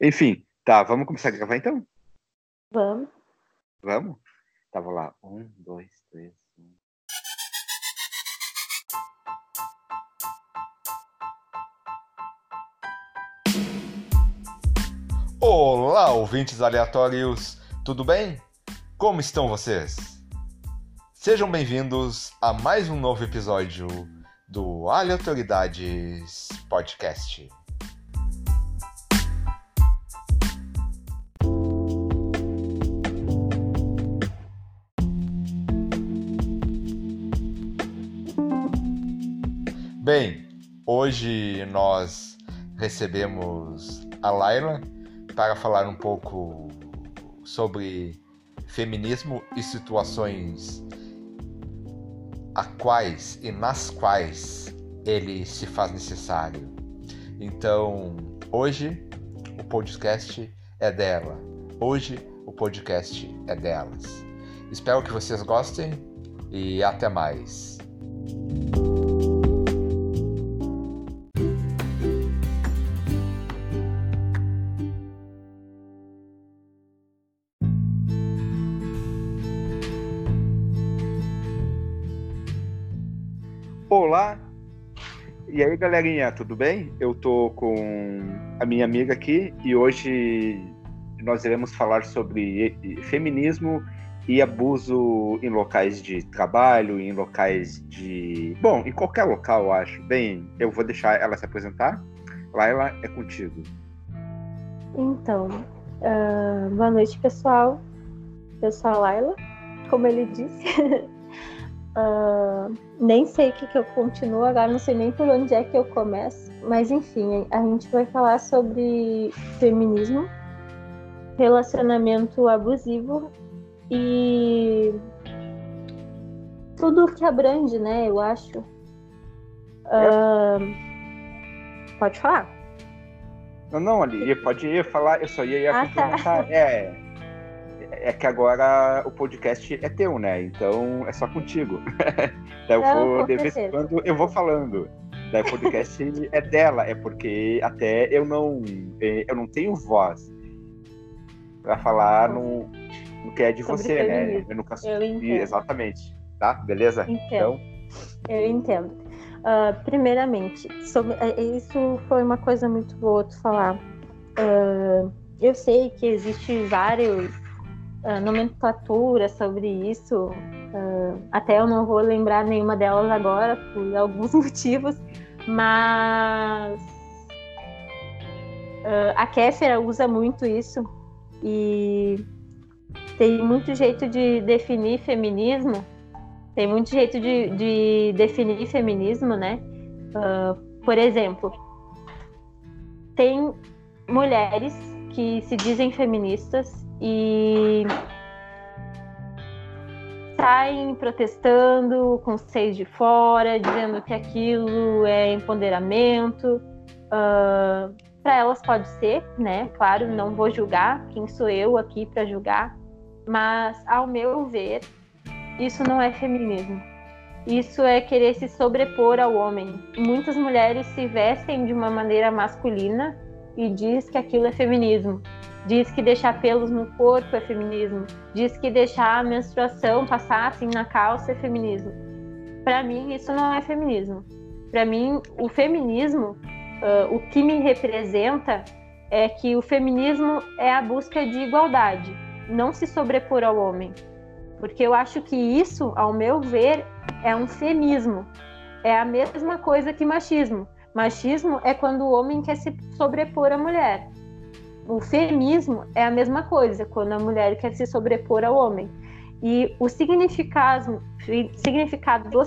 Enfim, tá, vamos começar a gravar então? Vamos. Vamos? Tava lá. Um, dois, três. Um. Olá, ouvintes aleatórios, tudo bem? Como estão vocês? Sejam bem-vindos a mais um novo episódio do Aleatoridades Podcast. Bem, hoje nós recebemos a Laila para falar um pouco sobre feminismo e situações a quais e nas quais ele se faz necessário. Então, hoje o podcast é dela. Hoje o podcast é delas. Espero que vocês gostem e até mais. E aí, galerinha, tudo bem? Eu tô com a minha amiga aqui e hoje nós iremos falar sobre feminismo e abuso em locais de trabalho, em locais de. Bom, em qualquer local, eu acho. Bem, eu vou deixar ela se apresentar. Laila, é contigo. Então, uh, boa noite, pessoal. Eu sou a Laila, como ele disse. Uh, nem sei o que, que eu continuo agora, não sei nem por onde é que eu começo. Mas enfim, a gente vai falar sobre feminismo, relacionamento abusivo e tudo que abrange, né? Eu acho. Uh, pode falar. Não, não, ali, pode ir falar, eu só ia, ia ah, tá. É, é que agora o podcast é teu, né? Então é só contigo. Daí eu vou, de vez em quando, eu vou falando. Daí o podcast é dela, é porque até eu não, é, eu não tenho voz para falar no, no que é de Sobre você, né? Eu nunca eu exatamente. Tá? Beleza? Entendo. Então... Eu entendo. Uh, primeiramente, sobre, é, isso foi uma coisa muito boa tu falar. Uh, eu sei que existe vários uh, nomenclatura sobre isso. Uh, até eu não vou lembrar nenhuma delas agora, por alguns motivos, mas uh, a Kéfera usa muito isso e tem muito jeito de definir feminismo, tem muito jeito de, de definir feminismo, né? Por exemplo, tem mulheres que se dizem feministas e saem protestando com seis de fora, dizendo que aquilo é empoderamento. Uh, ah, para elas pode ser, né? Claro, não vou julgar, quem sou eu aqui para julgar, mas ao meu ver, isso não é feminismo. Isso é querer se sobrepor ao homem. Muitas mulheres se vestem de uma maneira masculina e diz que aquilo é feminismo diz que deixar pelos no corpo é feminismo, diz que deixar a menstruação passar assim na calça é feminismo. Para mim, isso não é feminismo. Para mim, o feminismo, uh, o que me representa é que o feminismo é a busca de igualdade, não se sobrepor ao homem. Porque eu acho que isso, ao meu ver, é um femismo. É a mesma coisa que machismo. Machismo é quando o homem quer se sobrepor à mulher o feminismo é a mesma coisa, quando a mulher quer se sobrepor ao homem. E o significado, significado do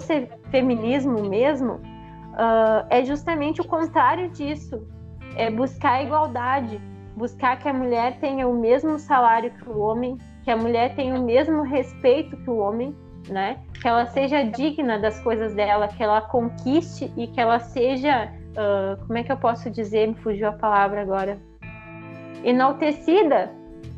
feminismo mesmo uh, é justamente o contrário disso. É buscar a igualdade, buscar que a mulher tenha o mesmo salário que o homem, que a mulher tenha o mesmo respeito que o homem, né? Que ela seja digna das coisas dela, que ela conquiste e que ela seja, uh, como é que eu posso dizer? Me fugiu a palavra agora enaltecida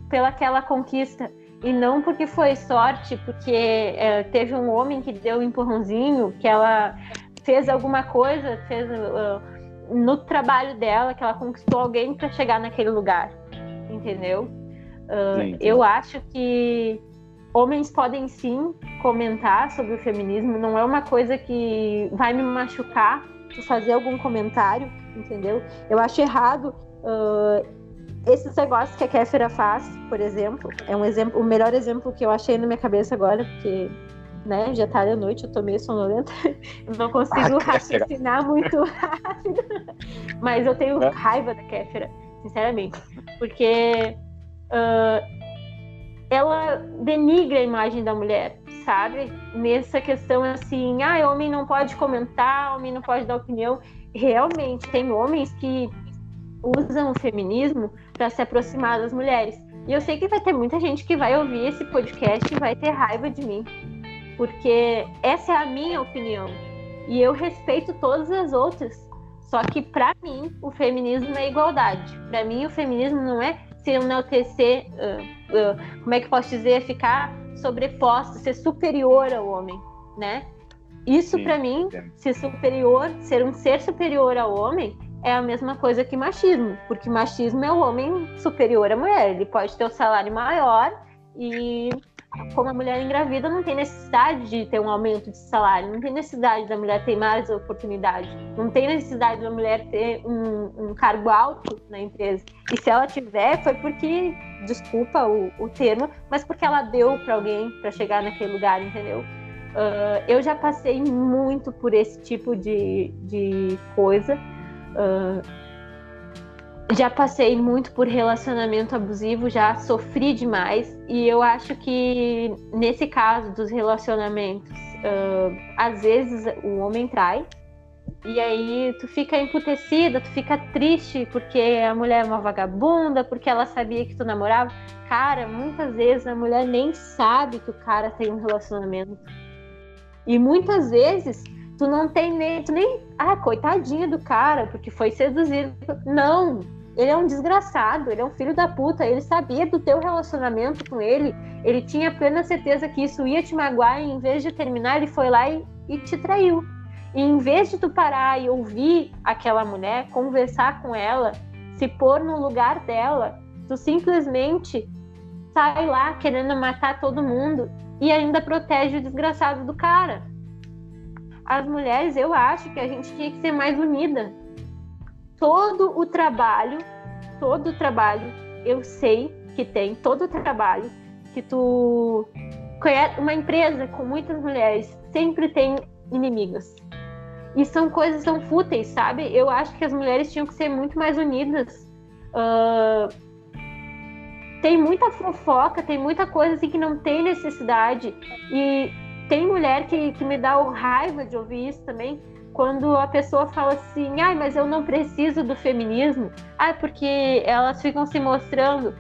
pelaquela conquista e não porque foi sorte, porque é, teve um homem que deu um empurrãozinho, que ela fez alguma coisa, fez uh, no trabalho dela, que ela conquistou alguém para chegar naquele lugar. entendeu? Uh, eu acho que homens podem sim comentar sobre o feminismo, não é uma coisa que vai me machucar fazer algum comentário, entendeu? Eu acho errado uh, esses negócios que a Kéfera faz, por exemplo, é um exemplo, o melhor exemplo que eu achei na minha cabeça agora, porque né, já tá de noite, eu tô meio sonolenta, não consigo ah, raciocinar muito rápido, mas eu tenho é. raiva da Kéfera, sinceramente, porque uh, ela denigra a imagem da mulher, sabe? Nessa questão assim, ah, homem não pode comentar, homem não pode dar opinião. Realmente, tem homens que usam o feminismo para se aproximar das mulheres. E eu sei que vai ter muita gente que vai ouvir esse podcast e vai ter raiva de mim, porque essa é a minha opinião. E eu respeito todas as outras. Só que para mim, o feminismo é igualdade. Para mim, o feminismo não é se enaltecer, uh, uh, como é que posso dizer, ficar sobreposto, ser superior ao homem, né? Isso para mim, ser superior, ser um ser superior ao homem, é a mesma coisa que machismo, porque machismo é o homem superior à mulher. Ele pode ter o um salário maior e como a mulher engravida não tem necessidade de ter um aumento de salário, não tem necessidade da mulher ter mais oportunidade, não tem necessidade da mulher ter um, um cargo alto na empresa. E se ela tiver, foi porque, desculpa o, o termo, mas porque ela deu para alguém para chegar naquele lugar, entendeu? Uh, eu já passei muito por esse tipo de, de coisa. Uh, já passei muito por relacionamento abusivo, já sofri demais e eu acho que nesse caso dos relacionamentos, uh, às vezes o homem trai e aí tu fica emputecida, tu fica triste porque a mulher é uma vagabunda, porque ela sabia que tu namorava. Cara, muitas vezes a mulher nem sabe que o cara tem um relacionamento. E muitas vezes tu não tem nem, tu nem, ah, coitadinha do cara, porque foi seduzido. Não, ele é um desgraçado, ele é um filho da puta, ele sabia do teu relacionamento com ele, ele tinha plena certeza que isso ia te magoar e em vez de terminar, ele foi lá e, e te traiu. E em vez de tu parar e ouvir aquela mulher, conversar com ela, se pôr no lugar dela, tu simplesmente sai lá querendo matar todo mundo e ainda protege o desgraçado do cara. As mulheres, eu acho que a gente tinha que ser mais unida todo o trabalho, todo o trabalho, eu sei que tem todo o trabalho que tu conhece uma empresa com muitas mulheres sempre tem inimigas. E são coisas tão fúteis, sabe? Eu acho que as mulheres tinham que ser muito mais unidas. Uh, tem muita fofoca, tem muita coisa assim que não tem necessidade. E tem mulher que, que me dá raiva de ouvir isso também, quando a pessoa fala assim, ai, ah, mas eu não preciso do feminismo, ah, porque elas ficam se mostrando.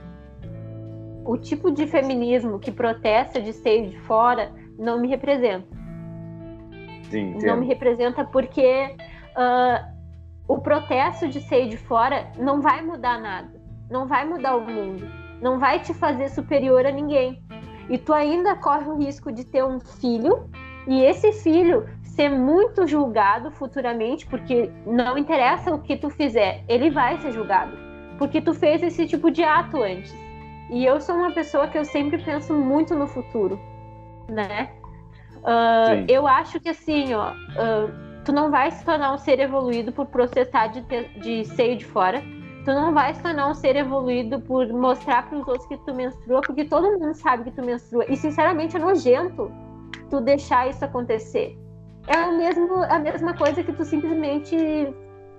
O tipo de feminismo que protesta de ser de fora não me representa. Sim, não me representa porque uh, o protesto de ser de fora não vai mudar nada, não vai mudar o mundo, não vai te fazer superior a ninguém. E tu ainda corre o risco de ter um filho e esse filho ser muito julgado futuramente, porque não interessa o que tu fizer, ele vai ser julgado, porque tu fez esse tipo de ato antes. E eu sou uma pessoa que eu sempre penso muito no futuro, né? Uh, eu acho que assim, ó, uh, tu não vai se tornar um ser evoluído por processar de, de seio de fora. Tu não vai tornar um ser evoluído por mostrar para os outros que tu menstrua, porque todo mundo sabe que tu menstrua. E sinceramente é nojento tu deixar isso acontecer é o mesmo, a mesma coisa que tu simplesmente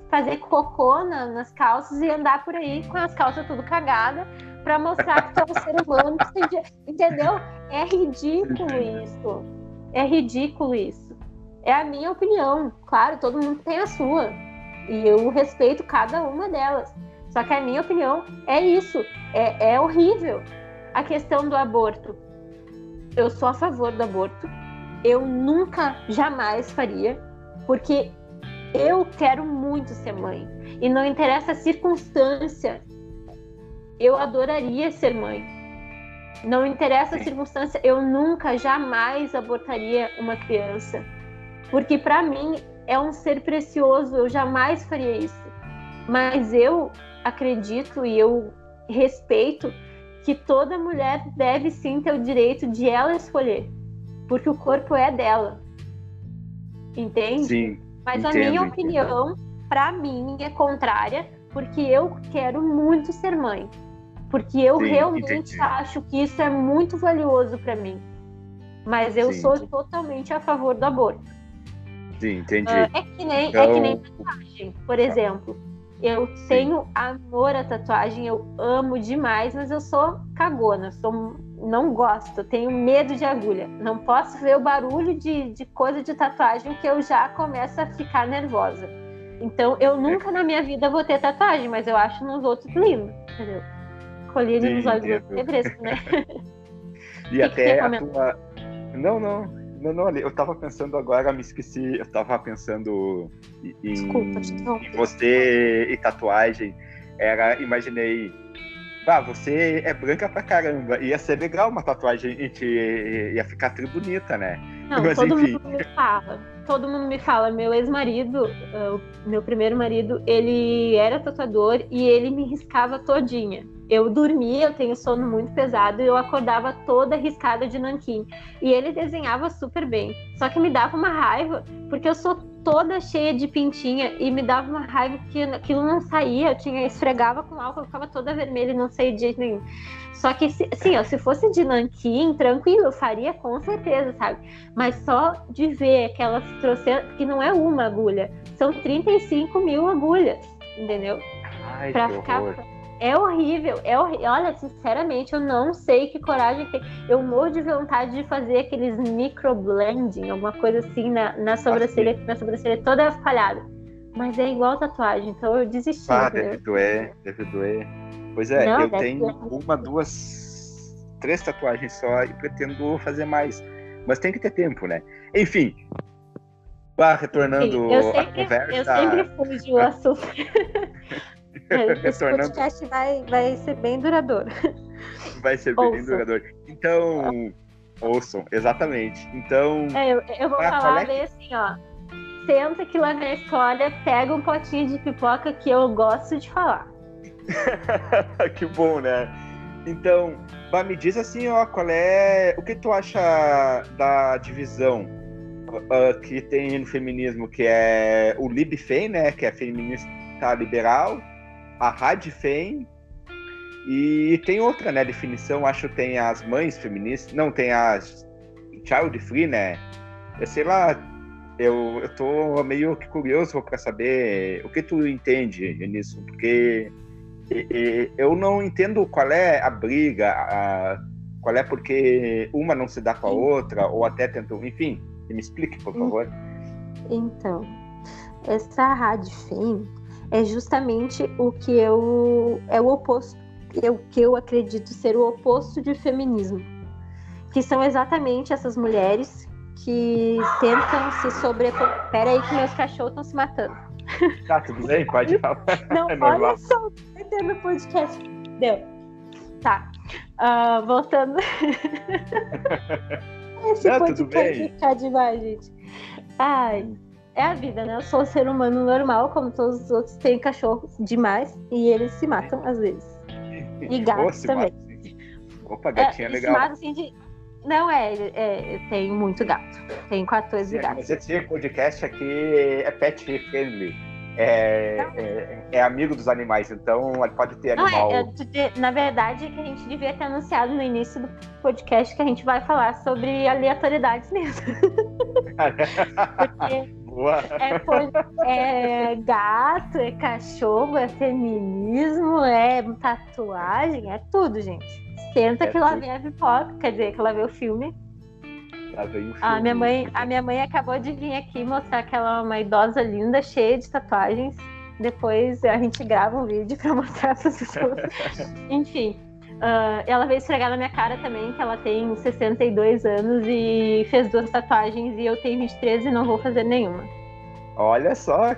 fazer cocô na, nas calças e andar por aí com as calças tudo cagada para mostrar que tu é um ser humano, entendeu? É ridículo isso. É ridículo isso. É a minha opinião. Claro, todo mundo tem a sua. E eu respeito cada uma delas. Só que a minha opinião é isso. É, é horrível. A questão do aborto. Eu sou a favor do aborto eu nunca, jamais faria, porque eu quero muito ser mãe. E não interessa a circunstância, eu adoraria ser mãe. Não interessa a circunstância, eu nunca, jamais abortaria uma criança. Porque para mim é um ser precioso, eu jamais faria isso. Mas eu acredito e eu respeito que toda mulher deve sim ter o direito de ela escolher, porque o corpo é dela. Entende? Sim. Mas entendo, a minha opinião, para mim, é contrária, porque eu quero muito ser mãe. Porque eu Sim, realmente entendi. acho que isso é muito valioso para mim. Mas eu Sim, sou totalmente a favor do aborto. Sim, entendi. Ah, é que nem, é Então- que nem tatuagem, por exemplo. Eu tenho amor à tatuagem, eu amo demais, mas eu sou cagona, sou, não gosto, tenho medo de agulha. Não posso ver o barulho de, de coisa de tatuagem que eu já começo a ficar nervosa. Então, eu nunca na minha vida vou ter tatuagem, mas eu acho nos outros lindo, entendeu? Colírio Sim, nos olhos do é né? E até a tua. Não, não. Não, não, eu tava pensando agora, me esqueci. Eu tava pensando em, Desculpa, em você e tatuagem. Era, imaginei. Ah, você é branca pra caramba. Ia ser legal uma tatuagem te- ia ficar tri bonita, né? Não, Mas, todo enfim. mundo me fala. Todo mundo me fala. Meu ex-marido, o meu primeiro marido, ele era tatuador e ele me riscava todinha. Eu dormia, eu tenho sono muito pesado e eu acordava toda riscada de nanquim. E ele desenhava super bem. Só que me dava uma raiva, porque eu sou toda cheia de pintinha e me dava uma raiva que aquilo não saía. Eu tinha esfregava com álcool, eu ficava toda vermelha e não saía de jeito nenhum. Só que, se, assim, ó, se fosse de nanquim, tranquilo, eu faria com certeza, sabe? Mas só de ver aquelas trocentas, que não é uma agulha, são 35 mil agulhas, entendeu? Ai, Pra que ficar. horror. É horrível, é horrível. Olha, sinceramente, eu não sei que coragem tem. Eu morro de vontade de fazer aqueles microblending, alguma coisa assim na, na sobrancelha, na sobrancelha toda falhada. Mas é igual tatuagem, então eu desisti. Ah, entendeu? deve doer, deve doer. Pois é, Não, eu tenho doer. uma, duas, três tatuagens só e pretendo fazer mais. Mas tem que ter tempo, né? Enfim. Vá, retornando Sim, eu a sempre, conversa. eu sempre fujo o assunto. Esse retornando, podcast vai, vai ser bem duradouro. vai ser bem duradouro. Então, ouçam, exatamente. Então, É, eu, eu vou Ah, falar é bem assim, ó. Senta que lá na escola, pega um potinho de pipoca que eu gosto de falar. que bom, né? Então, Bah, me diz assim, ó, qual é. O que tu acha da divisão ah, que tem no feminismo, que é o LibFem, né? Que é feminista liberal, a Radfem, e tem outra, né, definição, acho que tem as mães feministas, não, tem as Child Free, né? Eu sei lá, eu, eu tô meio que curioso para saber o que tu entende nisso, porque eu não entendo qual é a briga, a- qual é porque uma não se dá com a outra, ou até tentou, enfim, me explique, por favor. Então, essa Radfem é justamente o que eu é o oposto, é o que eu acredito ser o oposto de feminismo, que são exatamente essas mulheres que tentam se sobrepor. Pera aí que meus cachorros estão se matando. Tá, tudo bem? Pode falar. Não, É normal. olha só, no podcast. Deu. Tá. Ah, voltando. Esse Não, tudo podcast bem. ficar demais, gente. Ai, é a vida, né? Eu sou um ser humano normal, como todos os outros, tenho cachorros demais e eles se matam às vezes. E gatos também. mata. Opa, gatinha É, é legal. Se matam assim de. Não é, é, tenho muito gato. Tenho 14 Sim, gatos. Mas esse podcast aqui é pet friendly. É, é, é amigo dos animais, então pode ter Não animal. é, é, de- na verdade, que a gente devia ter anunciado no início do podcast que a gente vai falar sobre aleatoriedades mesmo. Porque. É, po- é gato, é cachorro, é feminismo, é tatuagem, é tudo, gente. Senta É que lá vem a pipoca, quer dizer, que lá vem o filme. Lá veio o A filme. minha mãe, a minha mãe acabou de vir aqui mostrar que ela é uma idosa linda, cheia de tatuagens. Depois a gente grava um vídeo pra mostrar para as pessoas. Enfim, ah, ela veio esfregar na minha cara também, que ela tem 62 anos e fez duas tatuagens e eu tenho 23 e não vou fazer nenhuma. Olha só,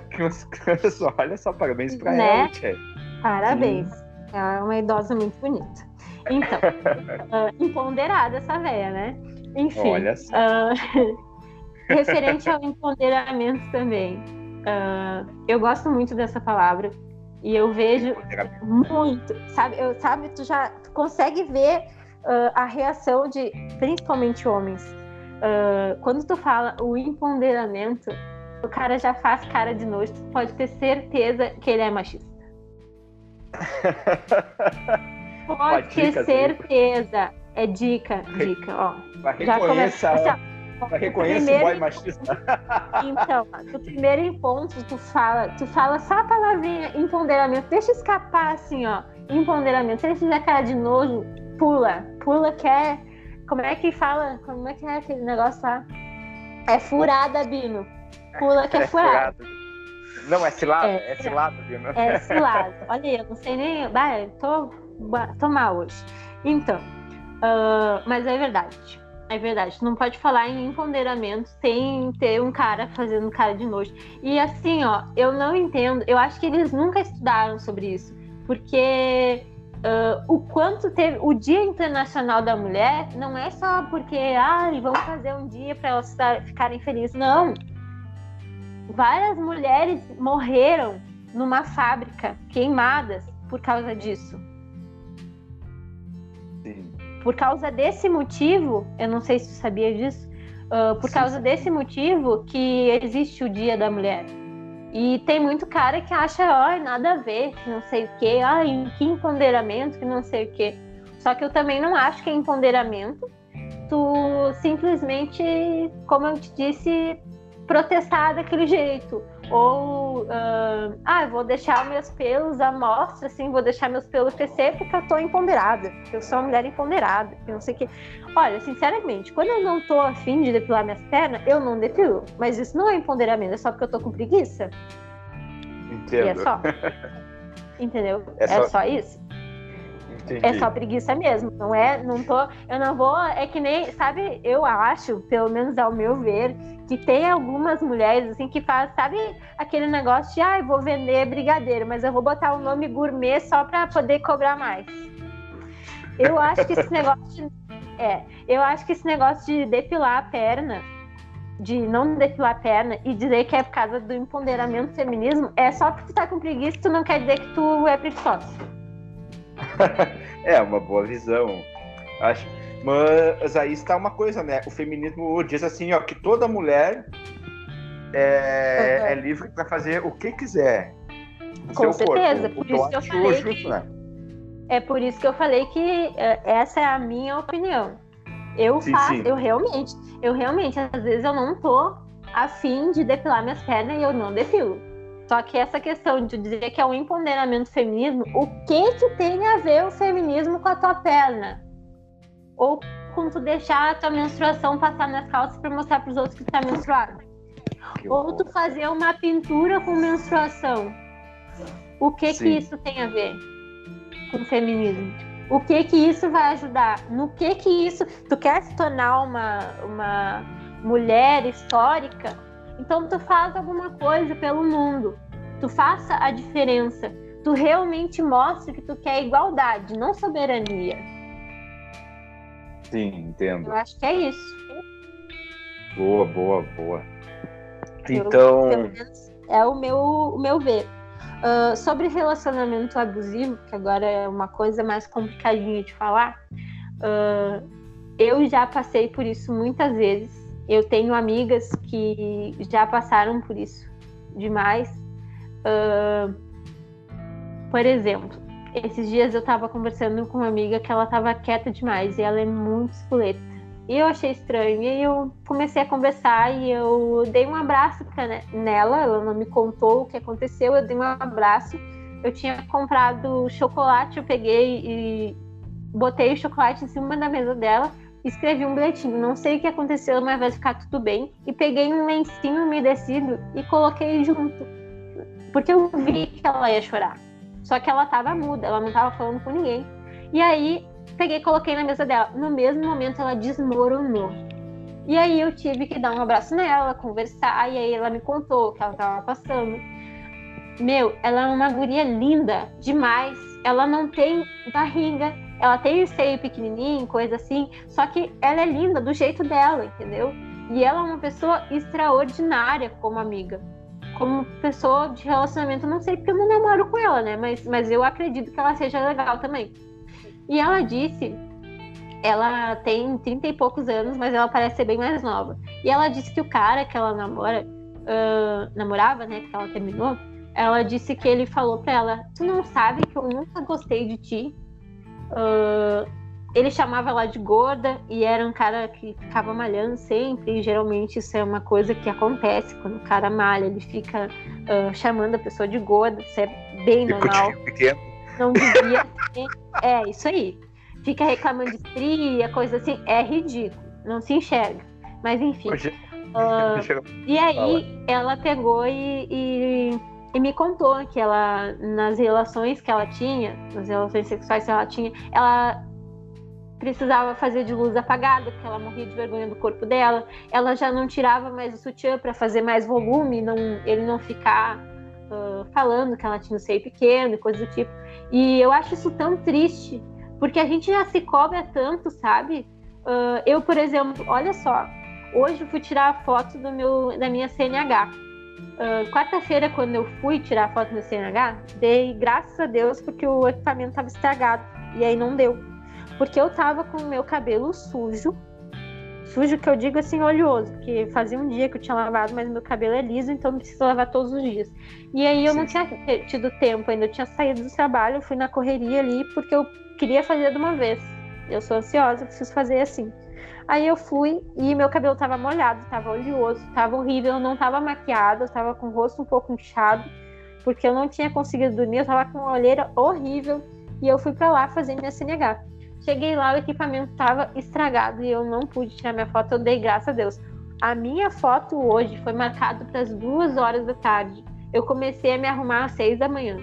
olha só, parabéns pra Né? ela, tia. Parabéns. Ela é uma idosa muito bonita. Então, ah, empoderada essa véia, né? Enfim. Olha só. Ah, referente ao empoderamento também. ah, eu gosto muito dessa palavra E eu vejo muito, sabe? Eu, sabe, tu já consegue ver uh, a reação de, principalmente homens. Uh, quando tu fala o empoderamento, o cara já faz cara de nojo, tu pode ter certeza que ele é machista. pode ter certeza. É dica, dica, ó. Já começa. Pra reconhecer primeiro... o boy machista. Então, no primeiro encontro, tu fala, tu fala só a palavrinha empoderamento, deixa escapar assim, ó. Empoderamento. Se ele fizer cara de nojo, pula. Pula que é. Como é que fala? Como é que é aquele negócio lá? É furada, Bino. Pula que é, é furada. Não, é cilado, é, é cilado, Bino. É cilado. Olha aí, eu não sei nem. Bah, tô, tô mal hoje. Então, uh, mas é verdade é verdade, não pode falar em empoderamento sem ter um cara fazendo cara de nojo. E assim, ó, eu não entendo, eu acho que eles nunca estudaram sobre isso, porque uh, o quanto teve. O Dia Internacional da Mulher não é só porque, ah, vamos fazer um dia para elas ficarem felizes, não. Várias mulheres morreram numa fábrica queimadas por causa disso. Por causa desse motivo, eu não sei se você sabia disso, uh, por sim, causa desse motivo que existe o Dia da Mulher. E tem muito cara que acha, ai, nada a ver, que não sei o quê, ai, que empoderamento, que não sei o quê. Só que eu também não acho que é empoderamento tu simplesmente, como eu te disse, protestar daquele jeito. Ou, uh, ah, vou deixar meus pelos à mostra, assim, vou deixar meus pelos crescer porque eu tô empoderada, eu sou uma mulher empoderada, que não sei o que. Olha, sinceramente, quando eu não tô afim de depilar minhas pernas, eu não depilo. Mas isso não é empoderamento, é só porque eu tô com preguiça. Entendo. E é só. Entendeu? É, é só... só isso. Entendi. É só preguiça mesmo, não é? Não tô, eu não vou, é que nem, sabe? Eu acho, pelo menos ao meu ver, que tem algumas mulheres assim que faz, sabe, aquele negócio de, ah, eu vou vender brigadeiro, mas eu vou botar o um nome gourmet só para poder cobrar mais. Eu acho que esse negócio de, é, eu acho que esse negócio de depilar a perna, de não depilar a perna e dizer que é por causa do empoderamento feminismo, é só porque tu tá com preguiça, tu não quer dizer que tu é preguiçosa. é uma boa visão. Acho mas aí está uma coisa, né? O feminismo diz assim, ó, que toda mulher é, uhum. é livre para fazer o que quiser. Com certeza, corpo. por isso que eu falei justo, que... Né? É por isso que eu falei que é, essa é a minha opinião. Eu sim, faço, sim. eu realmente, eu realmente, às vezes eu não tô afim de depilar minhas pernas e eu não depilo. Só que essa questão de dizer que é um empoderamento feminismo, o que que tem a ver o feminismo com a tua perna? ou com tu deixar a tua menstruação passar nas calças para mostrar para os outros que tu tá menstruado. ou tu fazer uma pintura com menstruação. O que Sim. que isso tem a ver com o feminismo? O que que isso vai ajudar? No que que isso... Tu quer se tornar uma, uma mulher histórica? Então tu faz alguma coisa pelo mundo. Tu faça a diferença. Tu realmente mostre que tu quer igualdade, não soberania. Sim, entendo. Eu acho que é isso. Boa, boa, boa. Então. Eu, é o meu, o meu ver. Uh, sobre relacionamento abusivo, que agora é uma coisa mais complicadinha de falar, uh, eu já passei por isso muitas vezes. Eu tenho amigas que já passaram por isso demais. Uh, por exemplo, esses dias eu tava conversando com uma amiga que ela tava quieta demais e ela é muito espoleta. E eu achei estranho. E eu comecei a conversar e eu dei um abraço nela. Ela não me contou o que aconteceu. Eu dei um abraço. Eu tinha comprado chocolate, eu peguei e botei o chocolate em cima da mesa dela. Escrevi um bilhetinho. Não sei o que aconteceu, mas vai ficar tudo bem. E peguei um lencinho umedecido e coloquei junto. Porque eu vi que ela ia chorar. Só que ela tava muda, ela não tava falando com ninguém. E aí, peguei e coloquei na mesa dela. No mesmo momento, ela desmoronou. E aí, eu tive que dar um abraço nela, conversar. E aí, ela me contou o que ela tava passando. Meu, ela é uma guria linda demais. Ela não tem barriga, ela tem o seio pequenininho, coisa assim. Só que ela é linda do jeito dela, entendeu? E ela é uma pessoa extraordinária como amiga como pessoa de relacionamento, não sei porque eu não namoro com ela, né? Mas, mas eu acredito que ela seja legal também. E ela disse, ela tem 30 e poucos anos, mas ela parece ser bem mais nova. E ela disse que o cara que ela namora, uh, namorava, né? Que ela terminou, ela disse que ele falou pra ela: Tu não sabe que eu nunca gostei de ti. Uh, ele chamava ela de gorda e era um cara que ficava malhando sempre. E geralmente isso é uma coisa que acontece quando o cara malha, ele fica uh, chamando a pessoa de gorda. Isso é bem normal. Não devia ser. É, isso aí. Fica reclamando de estria, coisa assim. É ridículo. Não se enxerga. Mas enfim. Uh, e aí ela pegou e, e, e, me contou que ela, nas relações que ela tinha, nas relações sexuais que ela tinha, ela precisava fazer de luz apagada, porque ela morria de vergonha do corpo dela. Ela já não tirava mais o sutiã para fazer mais volume, não, ele não ficar uh, falando que ela tinha um seio pequeno e coisa do tipo. E eu acho isso tão triste, porque a gente já se cobra tanto, sabe? Uh, eu, por exemplo, olha só, hoje eu fui tirar a foto do meu, da minha CNH. Uh, Quarta-feira, quando eu fui tirar a foto do CNH, dei graças a Deus porque o equipamento estava estragado e aí não deu porque eu tava com o meu cabelo sujo. Sujo que eu digo assim, oleoso, porque fazia um dia que eu tinha lavado, mas meu cabelo é liso, então não preciso lavar todos os dias. E aí eu Sim. não tinha tido tempo ainda, eu tinha saído do trabalho, fui na correria ali, porque eu queria fazer de uma vez. Eu sou ansiosa, preciso fazer assim. Aí eu fui e meu cabelo tava molhado, tava oleoso, tava horrível, eu não tava maquiada, eu tava com o rosto um pouco inchado, porque eu não tinha conseguido dormir, eu tava com uma olheira horrível e eu fui para lá fazer minha CNH. Cheguei lá, o equipamento estava estragado e eu não pude tirar minha foto. Eu dei graças a Deus. A minha foto hoje foi marcada para as duas horas da tarde. Eu comecei a me arrumar às seis da manhã.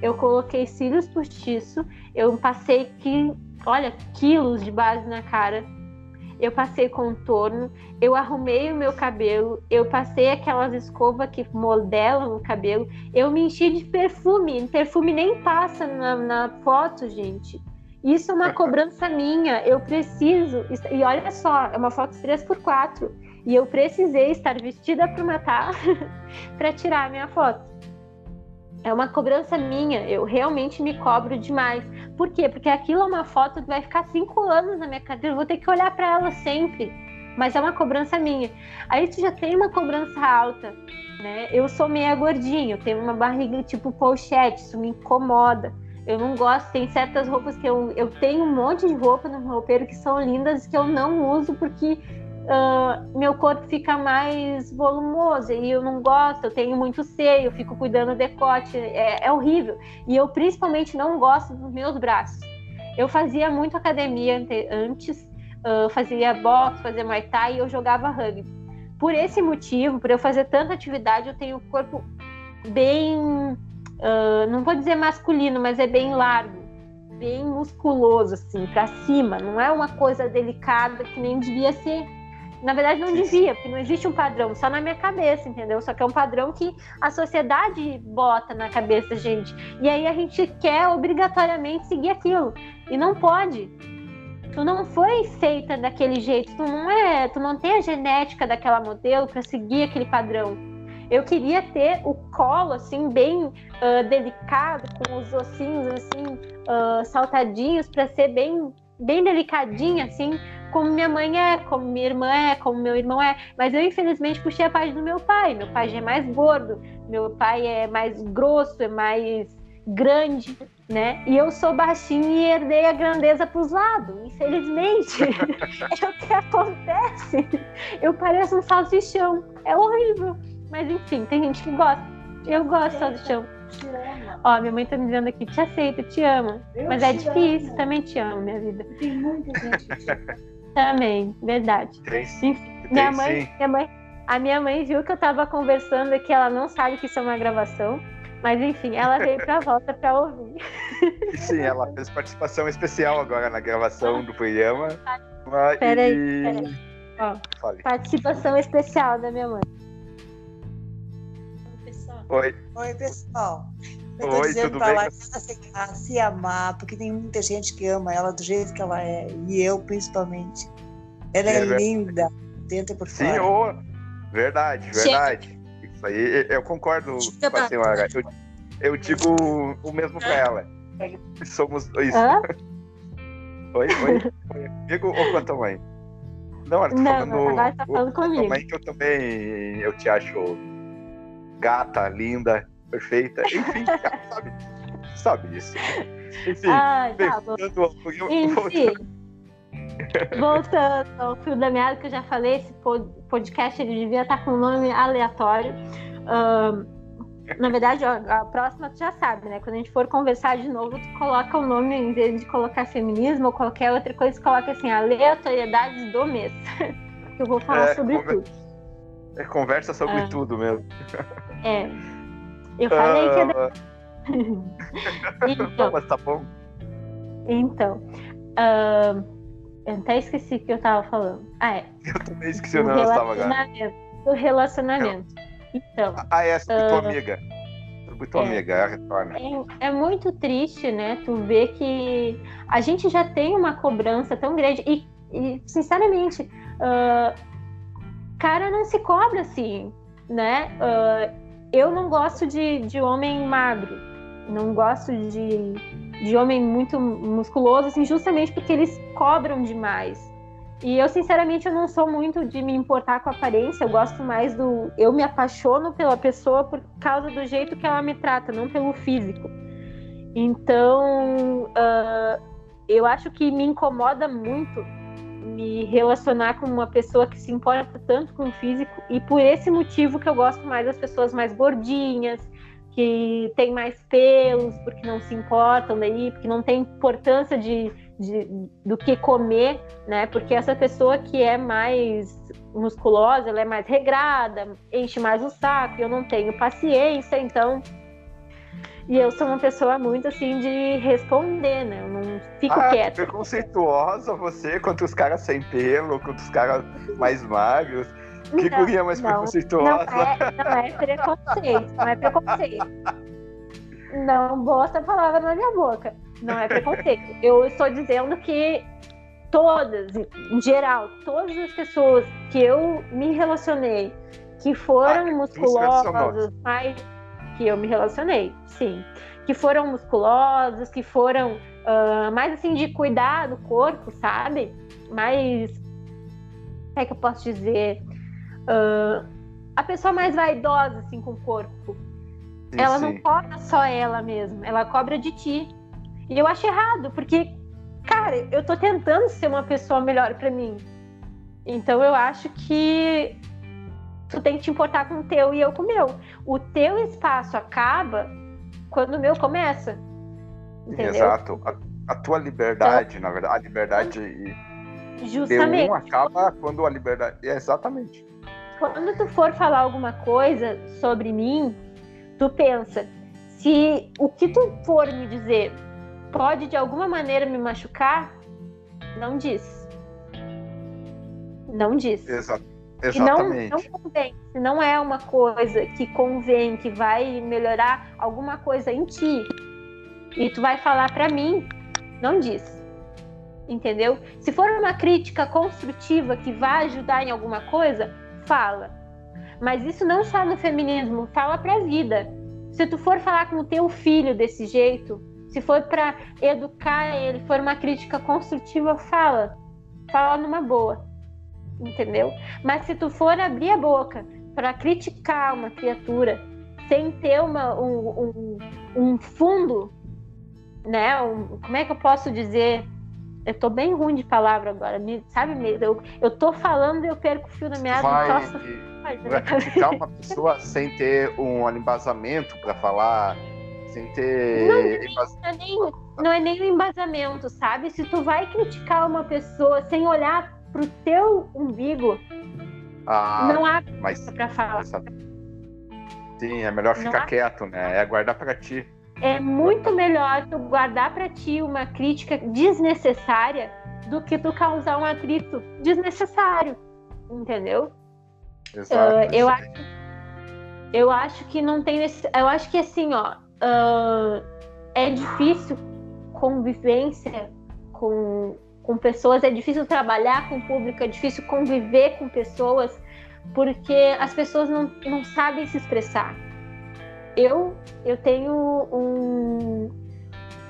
Eu coloquei cílios postiço, eu passei que, olha, quilos de base na cara. Eu passei contorno, eu arrumei o meu cabelo, eu passei aquelas escovas que modelam o cabelo, eu me enchi de perfume. Perfume nem passa na, na foto, gente. Isso é uma cobrança minha. Eu preciso. E olha só, é uma foto 3x4. E eu precisei estar vestida para matar para tirar a minha foto. É uma cobrança minha. Eu realmente me cobro demais. Por quê? Porque aquilo é uma foto que vai ficar cinco anos na minha cadeira. Eu vou ter que olhar para ela sempre. Mas é uma cobrança minha. Aí tu já tem uma cobrança alta, né? Eu sou meia gordinha, eu tenho uma barriga tipo pochete, isso me incomoda. Eu não gosto, tem certas roupas que eu, eu tenho um monte de roupa no meu roupeiro que são lindas que eu não uso porque uh, meu corpo fica mais volumoso e eu não gosto, eu tenho muito seio, fico cuidando do decote, é, é horrível. E eu principalmente não gosto dos meus braços. Eu fazia muito academia antes, uh, fazia boxe, fazia muay thai e eu jogava rugby. Por esse motivo, por eu fazer tanta atividade, eu tenho o corpo bem uh, não vou dizer masculino, mas é bem largo, bem musculoso, assim, para cima. Não é uma coisa delicada que nem devia ser. Na verdade, não devia, porque não existe um padrão, só na minha cabeça, entendeu? Só que é um padrão que a sociedade bota na cabeça, gente. E aí a gente quer obrigatoriamente seguir aquilo. E não pode. Tu não foi feita daquele jeito, tu não é, tu não tem a genética daquela modelo para seguir aquele padrão. Eu queria ter o colo assim bem uh, delicado, com os ossinhos assim uh, saltadinhos para ser bem bem delicadinha assim, como minha mãe é, como minha irmã é, como meu irmão é. Mas eu infelizmente puxei a parte do meu pai. Meu pai já é mais gordo, meu pai é mais grosso, é mais grande, né? E eu sou baixinha e herdei a grandeza para os lados. Infelizmente, é o que acontece. Eu pareço um salsichão. É horrível. Mas enfim, tem gente que gosta. Eu gosto só do chão. Ó, minha mãe tá me dizendo aqui, te aceito, te amo. Eu Mas é difícil, amo. também te amo, minha vida. Tem muita gente que te ama. Também, verdade. Tem, enfim, minha mãe, minha mãe, a minha mãe viu que eu tava conversando e que ela não sabe que isso é uma gravação. Mas enfim, ela veio pra volta pra ouvir. Sim, ela fez participação especial agora na gravação do programa. Peraí, e... peraí. Ó, participação especial da minha mãe. Oi. Oi, pessoal. Eu tô Oi, dizendo pra? Ela se, se amar, porque tem muita gente que ama ela do jeito que ela é, e eu principalmente. Ela é, é linda, dentro e por fora. Sim, oh, verdade, verdade. Isso aí, eu concordo com a senhora. Eu, eu digo o mesmo para ela. Somos dois. Hã? Oi, oi? Comigo ou com a tua mãe? Não, ela tá não, falando. Agora tá falando comigo. Mãe que eu também eu te acho gata, linda, perfeita. Enfim, sabe, sabe isso. Enfim, ah, tá, voltando, Enfim, voltando ao fio da meada que eu já falei, esse podcast ele devia estar com um nome aleatório. Um, na verdade, ó, a próxima tu já sabe, né? Quando a gente for conversar de novo, tu coloca o nome, em vez de colocar feminismo ou qualquer outra coisa, coloca assim, aleatoriedades do mês. eu vou falar é, sobre tudo. É conversa sobre ah. tudo mesmo. É. Eu falei que é. então, Mas tá bom. Então. Uh, eu até esqueci o que eu tava falando. Ah, é. Eu também esqueci onde eu estava agora. Do relacionamento. Então. Ah, é essa uh, tua amiga. Tua é, amiga, é a retorna. É, é, muito triste, né? Tu ver que a gente já tem uma cobrança tão grande. E, e sinceramente, uh, cara não se cobra assim, né? Uh, eu não gosto de, de homem magro. Não gosto de, de homem muito musculoso, assim, justamente porque eles cobram demais. E eu, sinceramente, eu não sou muito de me importar com a aparência. Eu gosto mais do. Eu me apaixono pela pessoa por causa do jeito que ela me trata, não pelo físico. Então, uh, eu acho que me incomoda muito me relacionar com uma pessoa que se importa tanto com o físico. E por esse motivo que eu gosto mais das pessoas mais gordinhas, que têm mais pelos, porque não se importam daí, porque não tem importância de de, do que comer, né? Porque essa pessoa que é mais musculosa, ela é mais regrada, enche mais o saco, eu não tenho paciência, então. E eu sou uma pessoa muito assim de responder, né? Eu não fico ah, quieta. preconceituosa você contra os caras sem pelo, contra os caras mais magros. Que não, guria mais não, preconceituosa. Não é, não é preconceito, não é preconceito. Não bota a palavra na minha boca. Não é preconceito. Eu estou dizendo que todas, em geral, todas as pessoas que eu me relacionei, que foram ah, musculosas, mas que eu me relacionei, sim, que foram musculosas, que foram uh, mais assim de cuidar do corpo, sabe? Mais, como é que eu posso dizer? Uh, a pessoa mais vaidosa assim com o corpo. Sim, ela sim. não cobra só ela mesma, ela cobra de ti. E eu acho errado, porque, cara, eu tô tentando ser uma pessoa melhor para mim. Então eu acho que tu tem que te importar com o teu e eu com o meu. O teu espaço acaba quando o meu começa. Entendeu? Exato. A, a tua liberdade, então, na verdade, a liberdade justamente. de um acaba quando a liberdade. É, exatamente. Quando tu for falar alguma coisa sobre mim, tu pensa, se o que tu for me dizer pode de alguma maneira me machucar, não diz. Não diz. Exa exatamente. não, não convém. Se não é uma coisa que convém, que vai melhorar alguma coisa em ti, e tu vai falar para mim, não diz. Entendeu? Se for uma crítica construtiva que vai ajudar em alguma coisa, fala. Mas isso não só no feminismo, fala pra vida. Se tu for falar com o teu filho desse jeito, se for para educar ele, for uma crítica construtiva, fala. Fala numa boa. Entendeu? Mas se tu for abrir a boca para criticar uma criatura sem ter uma, um, um, um fundo, né? Um, como é que eu posso dizer? Eu tô bem ruim de palavra agora, me, sabe? Eu, eu tô falando e eu perco o fio da meada. Vai, vai criticar uma pessoa sem ter um embasamento para falar, sem ter. Não, não, é nem, não é nem o embasamento, sabe? Se tu vai criticar uma pessoa sem olhar pro teu umbigo, ah, não há mas, pra falar. Essa... Sim, é melhor ficar há... quieto, né? É guardar para ti. É muito melhor tu guardar para ti uma crítica desnecessária do que tu causar um atrito desnecessário, entendeu? Exato. Uh, eu acho, eu acho que não tem esse, eu acho que assim, ó, uh, é difícil convivência com, com pessoas, é difícil trabalhar com o público, é difícil conviver com pessoas porque as pessoas não, não sabem se expressar. Eu, eu tenho um,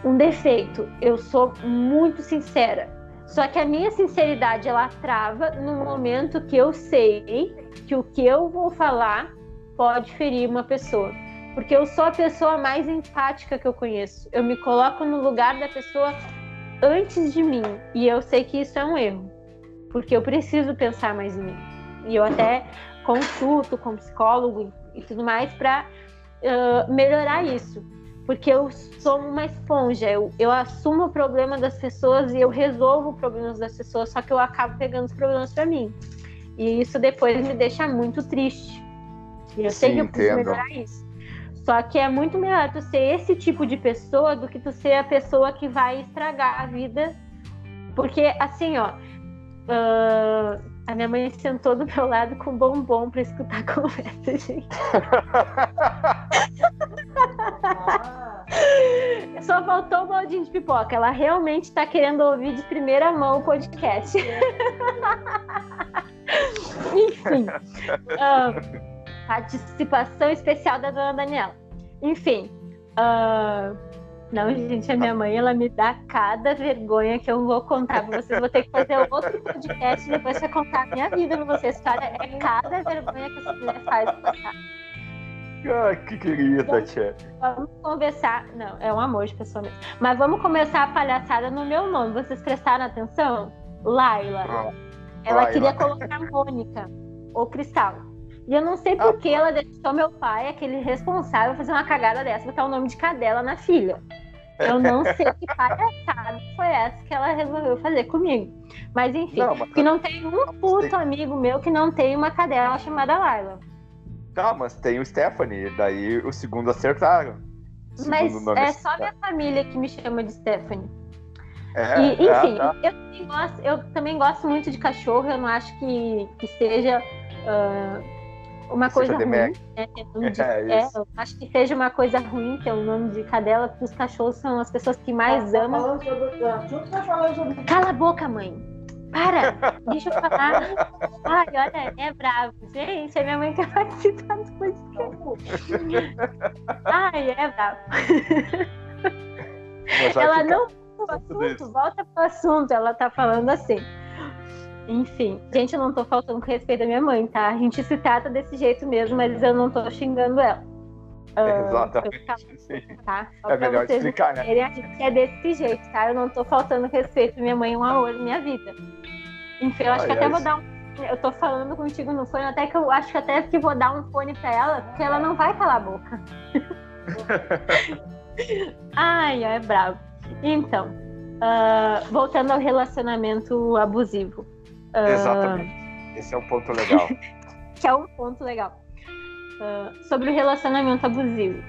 um defeito, eu sou muito sincera. Só que a minha sinceridade ela trava no momento que eu sei que o que eu vou falar pode ferir uma pessoa. Porque eu sou a pessoa mais empática que eu conheço. Eu me coloco no lugar da pessoa antes de mim. E eu sei que isso é um erro. Porque eu preciso pensar mais em mim. E eu até consulto com psicólogo e tudo mais para uh, melhorar isso. Porque eu sou uma esponja, eu, eu assumo o problema das pessoas e eu resolvo os problemas das pessoas, só que eu acabo pegando os problemas para mim. E isso depois me deixa muito triste. E eu Sim, sei que eu preciso entendo. melhorar isso. Só que é muito melhor tu ser esse tipo de pessoa do que tu ser a pessoa que vai estragar a vida. Porque, assim, ó, uh, a minha mãe sentou do meu lado com bombom para escutar a conversa, gente. Só faltou o baldinho de pipoca. Ela realmente está querendo ouvir de primeira mão o podcast. Enfim. Uh, participação especial da dona Daniela. Enfim. Uh, não, gente, a minha mãe, ela me dá cada vergonha que eu vou contar pra vocês. Vou ter que fazer outro podcast depois pra contar a minha vida pra vocês. Cara, é cada vergonha que essa mulher faz passar. Ah, que querida, tia. Vamos conversar. Não, é um amor de pessoa mesmo. Mas vamos começar a palhaçada no meu nome. Vocês prestaram atenção? Laila. Ah, ela Laila. queria colocar Mônica ou Cristal. E eu não sei por ah, que ela deixou meu pai, aquele responsável, fazer uma cagada dessa, botar o nome de cadela na filha. Eu não sei que palhaçada foi essa que ela resolveu fazer comigo. Mas enfim, não, mas... que não tem um puto amigo meu que não tem uma cadela chamada Laila. Tá, mas tem o Stephanie, daí o segundo acertaram. O mas é só minha família que me chama de Stephanie. É, e, enfim, tá. eu, também gosto, eu, também gosto, muito de cachorro, eu não acho que, que seja uh, uma coisa ruim. Né, de, é, é, eu acho que seja uma coisa ruim ter o nome de cadela, porque os cachorros são as pessoas que mais tá, amam. Sobre... Cala a boca, mãe! Para! Deixa eu falar. Ai, olha, é bravo. Gente, a minha mãe quer participar do podcast. Ai, é bravo. Ela não assunto, volta pro assunto. Ela tá falando assim. Enfim, gente, eu não tô faltando com respeito à minha mãe, tá? A gente se trata desse jeito mesmo, mas eu não tô xingando ela. Uh, Exatamente. Tá? é melhor explicar, né? A gente é desse jeito, tá? Eu não tô faltando respeito à minha mãe, um amor na minha vida. Enfim, eu acho ai, que até ai. vou dar um. Eu tô falando contigo no fone, até que eu acho que até que vou dar um fone pra ela, porque ela não vai calar a boca. ai, é bravo. Então, uh, voltando ao relacionamento abusivo. Uh, Exatamente. Esse é um ponto legal. que é um ponto legal. Uh, sobre o relacionamento abusivo.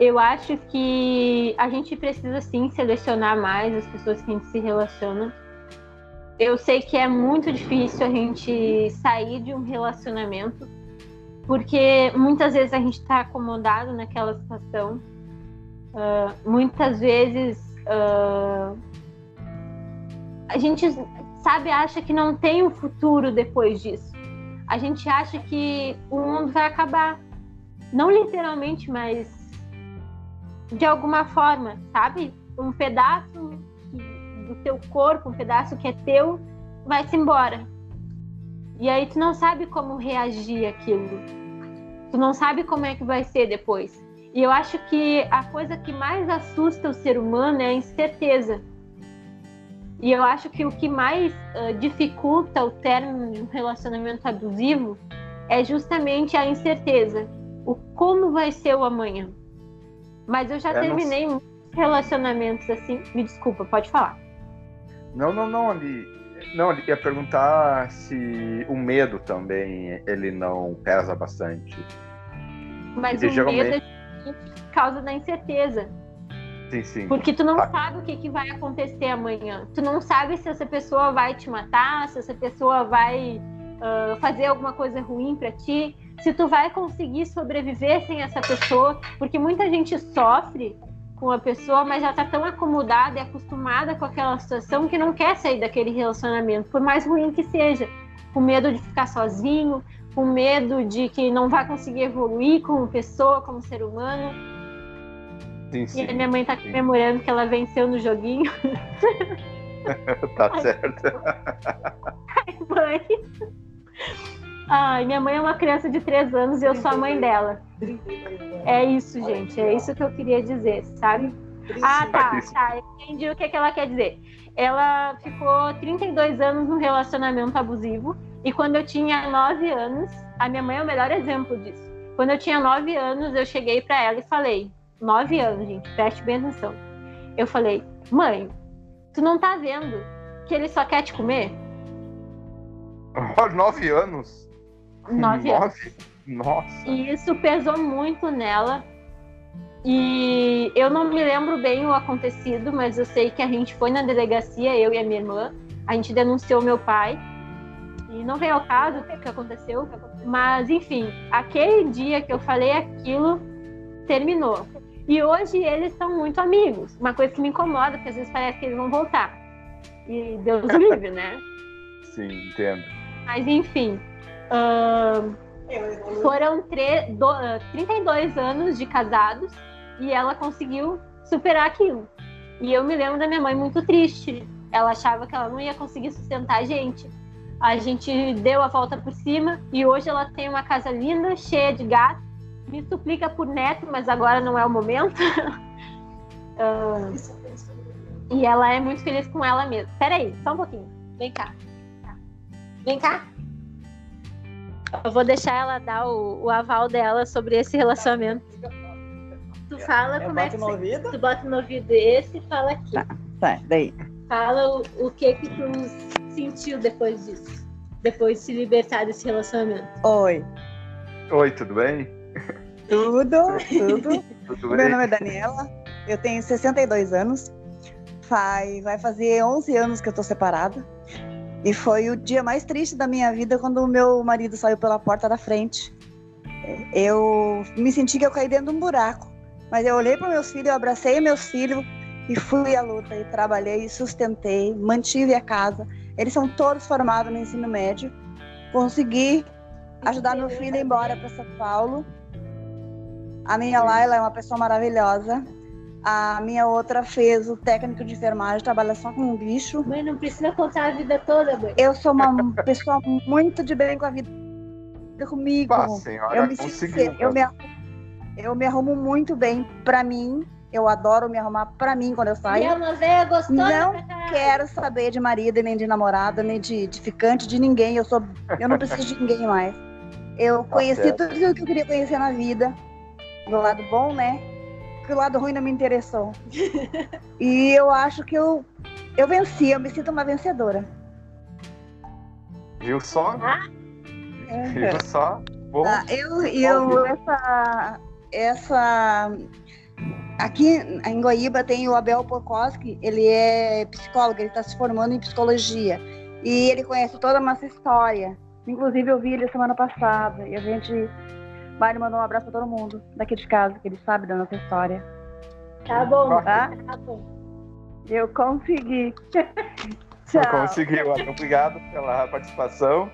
Eu acho que a gente precisa sim selecionar mais as pessoas que a gente se relaciona eu sei que é muito difícil a gente sair de um relacionamento, porque muitas vezes a gente está acomodado naquela situação. Uh, muitas vezes uh, a gente sabe acha que não tem um futuro depois disso. A gente acha que o mundo vai acabar, não literalmente, mas de alguma forma, sabe? Um pedaço do teu corpo, um pedaço que é teu, vai-se embora. E aí tu não sabe como reagir aquilo. Tu não sabe como é que vai ser depois. E eu acho que a coisa que mais assusta o ser humano é a incerteza. E eu acho que o que mais uh, dificulta o término de um relacionamento abusivo é justamente a incerteza. O como vai ser o amanhã. Mas eu já é, terminei não... muitos relacionamentos assim. Me desculpa, pode falar. Não, não, não, ali. Não, ali ia perguntar se o medo também ele não pesa bastante. Mas Porque o geralmente... medo é por causa da incerteza. Sim, sim. Porque tu não ah. sabe o que, que vai acontecer amanhã. Tu não sabe se essa pessoa vai te matar, se essa pessoa vai uh, fazer alguma coisa ruim para ti, se tu vai conseguir sobreviver sem essa pessoa, porque muita gente sofre com a pessoa, mas já tá tão acomodada e acostumada com aquela situação que não quer sair daquele relacionamento, por mais ruim que seja. com medo de ficar sozinho, com medo de que não vai conseguir evoluir como pessoa, como ser humano. Sim, sim, e a minha mãe tá comemorando que ela venceu no joguinho. tá certo. Ai, mãe. Ai, minha mãe é uma criança de 3 anos e eu sou a mãe dela. É isso, gente. É isso que eu queria dizer, sabe? Ah, tá, tá. Entendi o que, que ela quer dizer. Ela ficou 32 anos num relacionamento abusivo e quando eu tinha 9 anos, a minha mãe é o melhor exemplo disso. Quando eu tinha 9 anos, eu cheguei para ela e falei: 9 anos, gente, preste bem atenção. Eu falei: mãe, tu não tá vendo que ele só quer te comer? 9 anos? 9 anos. Nossa. E isso pesou muito nela. E eu não me lembro bem o acontecido, mas eu sei que a gente foi na delegacia, eu e a minha irmã. A gente denunciou meu pai. E não veio ao caso o que aconteceu. Mas, enfim, aquele dia que eu falei aquilo, terminou. E hoje eles são muito amigos. Uma coisa que me incomoda, porque às vezes parece que eles vão voltar. E Deus livre, né? Sim, entendo. Mas, enfim. Uh, foram do, uh, 32 anos de casados e ela conseguiu superar aquilo. E eu me lembro da minha mãe muito triste. Ela achava que ela não ia conseguir sustentar a gente. A gente deu a volta por cima e hoje ela tem uma casa linda, cheia de gatos. Me suplica por neto, mas agora não é o momento. uh, e ela é muito feliz com ela mesma. Peraí, só um pouquinho. Vem cá. Vem cá. Eu vou deixar ela dar o, o aval dela sobre esse relacionamento. Tu fala eu como é que no ouvido? tu bota no ouvido esse e fala aqui. Tá, tá, daí. Fala o, o que que tu sentiu depois disso, depois de se libertar desse relacionamento. Oi. Oi, tudo bem? Tudo, tudo. Meu nome é Daniela, eu tenho 62 anos. Vai, vai fazer 11 anos que eu tô separada. E foi o dia mais triste da minha vida quando o meu marido saiu pela porta da frente. Eu me senti que eu caí dentro de um buraco. Mas eu olhei para meus filhos, eu abracei meus filhos e fui à luta e trabalhei, sustentei, mantive a casa. Eles são todos formados no ensino médio. Consegui ajudar meu filho a ir embora para São Paulo. A minha Laila é uma pessoa maravilhosa. A minha outra fez o técnico de enfermagem, trabalha só com um bicho. Mãe, não precisa contar a vida toda, mãe. Eu sou uma pessoa muito de bem com a vida comigo. Pá, senhora, eu me conseguiu. Eu me, eu me arrumo muito bem pra mim. Eu adoro me arrumar pra mim quando eu saio. E é uma gostosa Não quero saber de marido, nem de namorada, nem de, de ficante, de ninguém. Eu sou, eu não preciso de ninguém mais. Eu tá conheci tudo que eu queria conhecer na vida. Do lado bom, né? que o lado ruim não me interessou. e eu acho que eu, eu venci, eu me sinto uma vencedora. Viu só? Ah? Viu só? Bom, ah, eu, eu essa, essa. Aqui em Goiaba tem o Abel Pokoski, ele é psicólogo, ele está se formando em psicologia. E ele conhece toda a nossa história. Inclusive, eu vi ele semana passada. E a gente Mário mandou um abraço pra todo mundo daqui de casa, que ele sabe da nossa história. Tá bom, tá? tá bom. Eu consegui. Tchau. Conseguiu. Obrigado pela participação.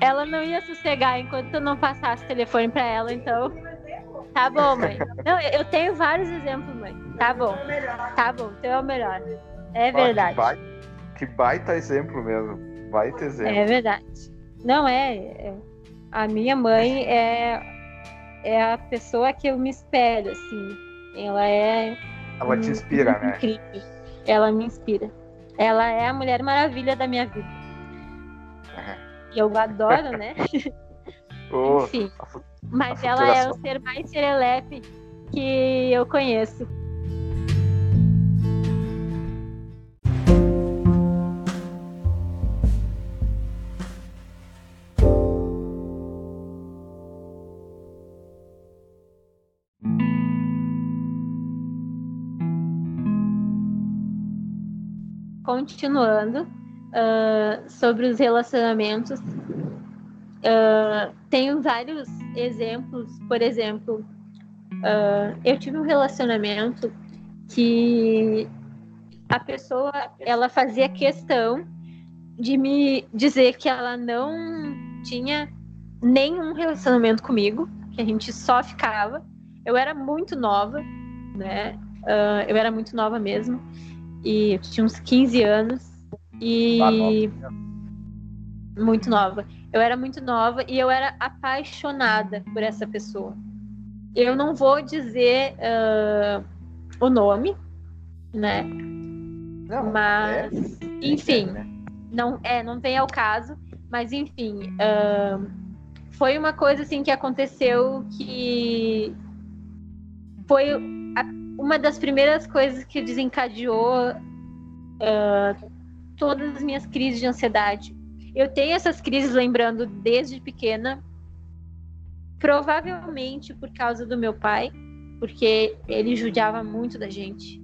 Ela não ia sossegar enquanto eu não passasse o telefone pra ela, então. Tá bom, mãe. Não, eu tenho vários exemplos, mãe. Tá bom. Tá bom, teu é o melhor. É verdade. Que baita, que baita exemplo mesmo. Baita exemplo. É verdade. Não é, é a minha mãe é, é a pessoa que eu me espelho, assim. Ela é. Ela te inspira, né? Incrível. Ela me inspira. Ela é a Mulher Maravilha da minha vida. E eu adoro, né? Oh, Enfim. Mas ela é o ser mais serelepe que eu conheço. Continuando uh, sobre os relacionamentos, uh, tenho vários exemplos. Por exemplo, uh, eu tive um relacionamento que a pessoa ela fazia questão de me dizer que ela não tinha nenhum relacionamento comigo, que a gente só ficava. Eu era muito nova, né? Uh, eu era muito nova mesmo. E tinha uns 15 anos. E. Tá muito nova. Eu era muito nova e eu era apaixonada por essa pessoa. Eu não vou dizer uh, o nome, né? Não, mas, é, enfim, é, né? não é, não vem ao caso. Mas enfim, uh, foi uma coisa assim que aconteceu que foi uma das primeiras coisas que desencadeou uh, todas as minhas crises de ansiedade. Eu tenho essas crises lembrando desde pequena, provavelmente por causa do meu pai, porque ele judiava muito da gente.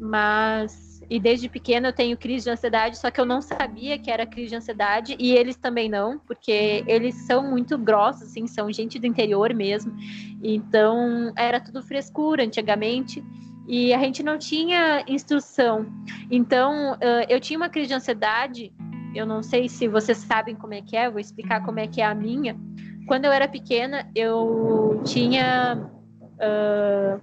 Mas e desde pequena eu tenho crise de ansiedade, só que eu não sabia que era crise de ansiedade e eles também não, porque eles são muito grossos, assim, são gente do interior mesmo. Então era tudo frescura antigamente e a gente não tinha instrução. Então eu tinha uma crise de ansiedade. Eu não sei se vocês sabem como é que é, vou explicar como é que é a minha. Quando eu era pequena, eu tinha uh,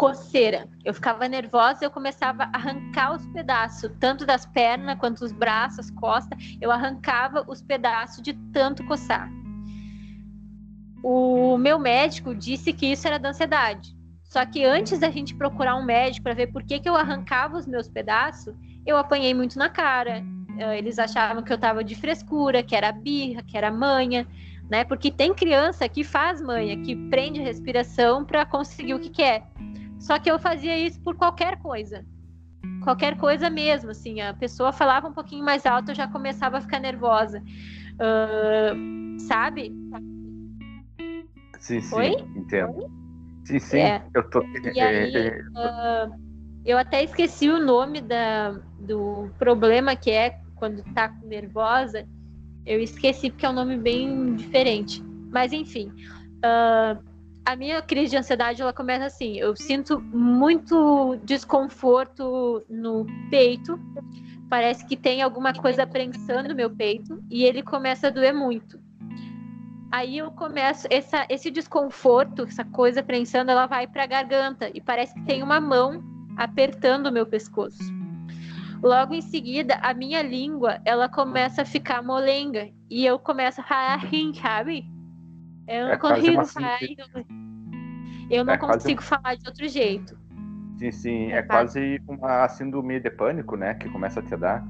coceira. Eu ficava nervosa eu começava a arrancar os pedaços, tanto das pernas quanto os braços, costas. Eu arrancava os pedaços de tanto coçar. O meu médico disse que isso era da ansiedade. Só que antes da gente procurar um médico para ver por que, que eu arrancava os meus pedaços, eu apanhei muito na cara. Eh, eles achavam que eu tava de frescura, que era birra, que era manha, né? Porque tem criança que faz manha, que prende a respiração para conseguir o que quer. Só que eu fazia isso por qualquer coisa. Qualquer coisa mesmo, assim. A pessoa falava um pouquinho mais alto, eu já começava a ficar nervosa. Uh, sabe? Sim, sim, Oi? entendo. Sim, sim, é. eu tô. E aí, uh, eu até esqueci o nome da, do problema que é quando tá nervosa. Eu esqueci porque é um nome bem diferente. Mas enfim. Uh, a minha crise de ansiedade ela começa assim: eu sinto muito desconforto no peito, parece que tem alguma coisa prensando no meu peito e ele começa a doer muito. Aí eu começo essa, esse desconforto, essa coisa prensando, ela vai para a garganta e parece que tem uma mão apertando o meu pescoço. Logo em seguida, a minha língua ela começa a ficar molenga e eu começo a rir, sabe? Eu não é consigo falar. Eu não é consigo falar de outro jeito. Sim, sim. É, é quase uma síndrome de pânico, né? Que começa a te dar.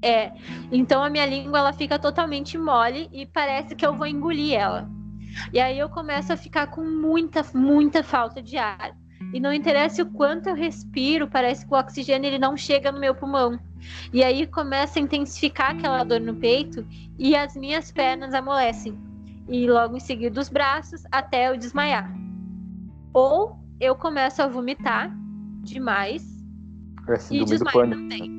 É. Então a minha língua ela fica totalmente mole e parece que eu vou engolir ela. E aí eu começo a ficar com muita, muita falta de ar. E não interessa o quanto eu respiro, parece que o oxigênio ele não chega no meu pulmão. E aí começa a intensificar aquela dor no peito e as minhas pernas amolecem e logo em seguida os braços até eu desmaiar. Ou eu começo a vomitar demais é e desmaio também.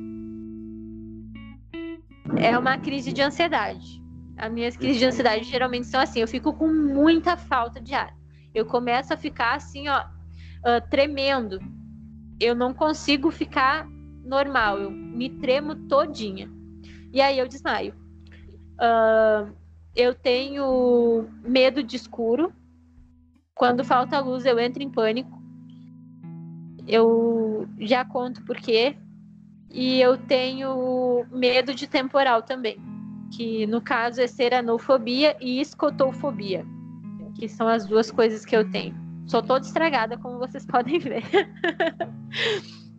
É uma crise de ansiedade. As minhas crises de ansiedade geralmente são assim, eu fico com muita falta de ar. Eu começo a ficar assim, ó, uh, tremendo. Eu não consigo ficar normal, eu me tremo todinha. E aí eu desmaio. Uh, eu tenho medo de escuro. Quando falta luz, eu entro em pânico. Eu já conto por quê. E eu tenho medo de temporal também, que no caso é seranofobia e escotofobia, que são as duas coisas que eu tenho. Sou toda estragada, como vocês podem ver.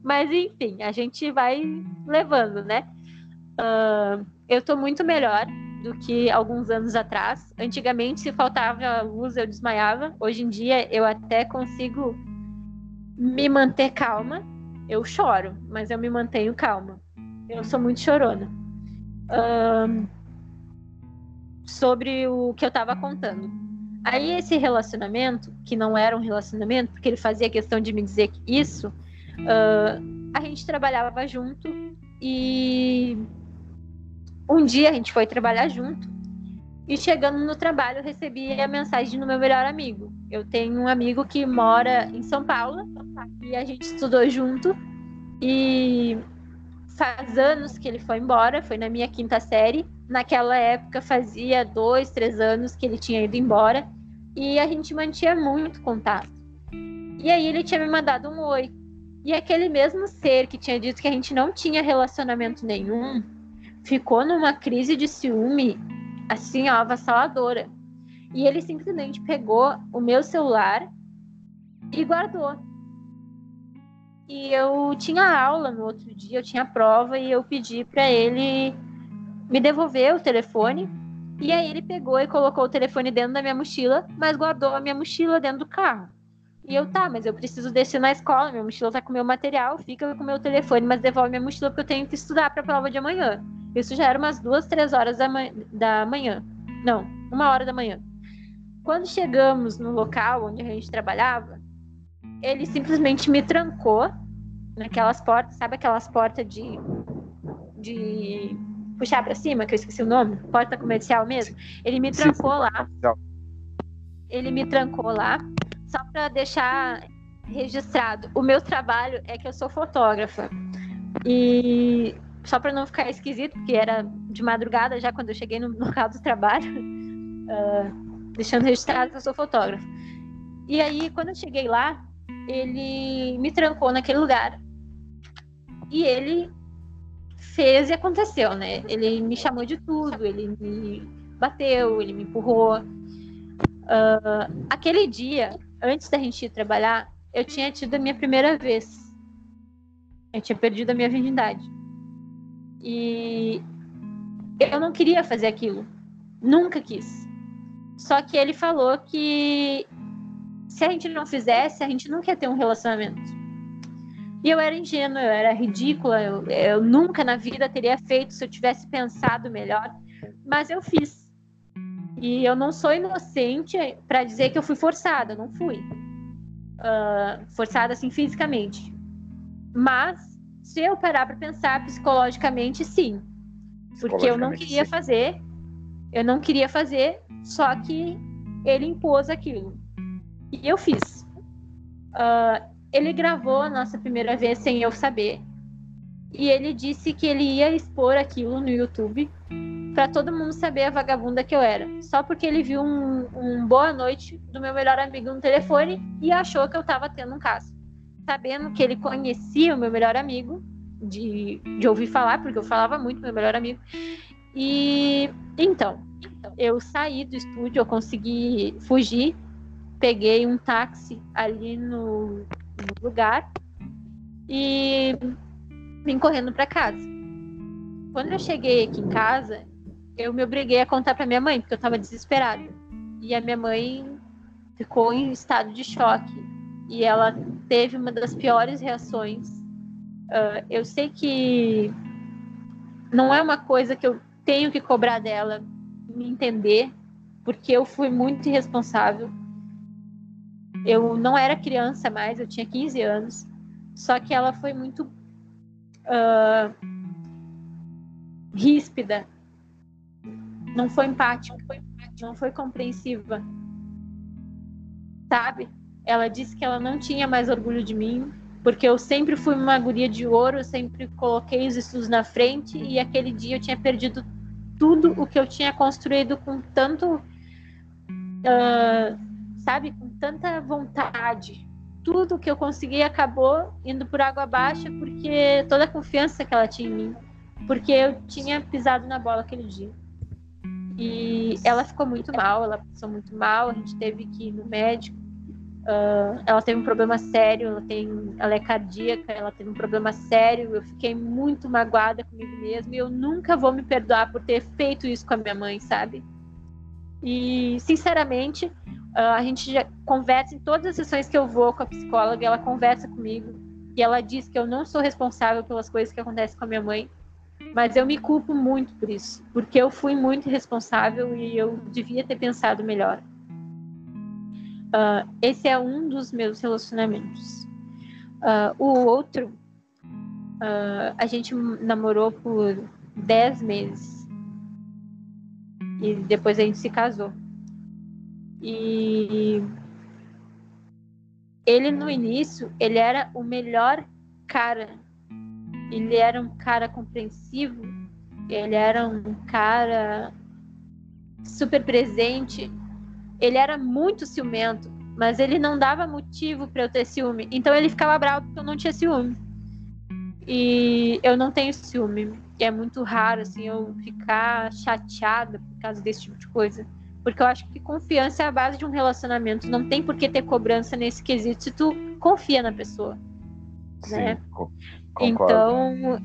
Mas enfim, a gente vai levando, né? Uh, eu tô muito melhor do que alguns anos atrás. Antigamente, se faltava luz, eu desmaiava. Hoje em dia, eu até consigo me manter calma. Eu choro, mas eu me mantenho calma. Eu sou muito chorona. Um, sobre o que eu estava contando. Aí, esse relacionamento, que não era um relacionamento, porque ele fazia questão de me dizer isso, uh, a gente trabalhava junto e um dia a gente foi trabalhar junto e chegando no trabalho recebi a mensagem do meu melhor amigo. Eu tenho um amigo que mora em São Paulo e a gente estudou junto e faz anos que ele foi embora, foi na minha quinta série. Naquela época fazia dois, três anos que ele tinha ido embora e a gente mantinha muito contato. E aí ele tinha me mandado um oi. E aquele mesmo ser que tinha dito que a gente não tinha relacionamento nenhum, ficou numa crise de ciúme, assim, ó, avassaladora. E ele simplesmente pegou o meu celular e guardou. E eu tinha aula no outro dia, eu tinha prova e eu pedi para ele me devolver o telefone. E aí ele pegou e colocou o telefone dentro da minha mochila, mas guardou a minha mochila dentro do carro. E eu, tá, mas eu preciso descer na escola, minha mochila tá com meu material, fica com meu telefone, mas devolve minha mochila porque eu tenho que estudar pra prova de amanhã. Isso já era umas duas, três horas da, ma da manhã. Não, uma hora da manhã. Quando chegamos no local onde a gente trabalhava, ele simplesmente me trancou naquelas portas, sabe aquelas portas de, de puxar para cima, que eu esqueci o nome, porta comercial mesmo? Ele me trancou lá. Ele me trancou lá só para deixar registrado, o meu trabalho é que eu sou fotógrafa. E só para não ficar esquisito, porque era de madrugada já quando eu cheguei no local do trabalho, uh, deixando registrado que eu sou fotógrafa. E aí, quando eu cheguei lá, ele me trancou naquele lugar. E ele fez e aconteceu, né? Ele me chamou de tudo, ele me bateu, ele me empurrou. Uh, aquele dia, antes da gente ir trabalhar, eu tinha tido a minha primeira vez. Eu tinha perdido a minha virgindade. E eu não queria fazer aquilo. Nunca quis. Só que ele falou que se a gente não fizesse, a gente nunca ia ter um relacionamento. E eu era ingênua, eu era ridícula, eu, eu nunca na vida teria feito se eu tivesse pensado melhor. Mas eu fiz. E eu não sou inocente para dizer que eu fui forçada, não fui. Uh, forçada assim fisicamente. Mas se eu parar para pensar psicologicamente, sim. Porque eu não queria sim. fazer, eu não queria fazer, só que ele impôs aquilo. E eu fiz. Uh, ele gravou a nossa primeira vez sem eu saber. E ele disse que ele ia expor aquilo no YouTube para todo mundo saber a vagabunda que eu era. Só porque ele viu um, um, boa noite do meu melhor amigo no telefone e achou que eu estava tendo um caso. Sabendo que ele conhecia o meu melhor amigo, de, de ouvir falar, porque eu falava muito meu melhor amigo. E então, eu saí do estúdio, eu consegui fugir, peguei um táxi ali no, no lugar e vim correndo para casa. Quando eu cheguei aqui em casa, eu me obriguei a contar para minha mãe, porque eu estava desesperada. E a minha mãe ficou em estado de choque. E ela teve uma das piores reações. Uh, eu sei que não é uma coisa que eu tenho que cobrar dela me entender, porque eu fui muito irresponsável. Eu não era criança mais, eu tinha 15 anos. Só que ela foi muito uh, ríspida não foi empática, não foi compreensiva. Sabe? Ela disse que ela não tinha mais orgulho de mim, porque eu sempre fui uma guria de ouro, eu sempre coloquei os estudos na frente e aquele dia eu tinha perdido tudo o que eu tinha construído com tanto, uh, sabe, com tanta vontade. Tudo que eu consegui acabou indo por água abaixo porque toda a confiança que ela tinha em mim, porque eu tinha pisado na bola aquele dia. E ela ficou muito mal, ela passou muito mal, a gente teve que ir no médico. Uh, ela teve um problema sério, ela, tem, ela é cardíaca, ela teve um problema sério. Eu fiquei muito magoada comigo mesma e eu nunca vou me perdoar por ter feito isso com a minha mãe, sabe? E, sinceramente, uh, a gente já conversa em todas as sessões que eu vou com a psicóloga, ela conversa comigo e ela diz que eu não sou responsável pelas coisas que acontecem com a minha mãe, mas eu me culpo muito por isso, porque eu fui muito irresponsável e eu devia ter pensado melhor. Uh, esse é um dos meus relacionamentos. Uh, o outro, uh, a gente namorou por 10 meses. E depois a gente se casou. E ele no início, ele era o melhor cara ele era um cara compreensivo, ele era um cara super presente, ele era muito ciumento, mas ele não dava motivo para eu ter ciúme. Então ele ficava bravo porque eu não tinha ciúme. E eu não tenho ciúme. É muito raro assim eu ficar chateada por causa desse tipo de coisa. Porque eu acho que confiança é a base de um relacionamento. Não tem por que ter cobrança nesse quesito se tu confia na pessoa. Sim, né? Então,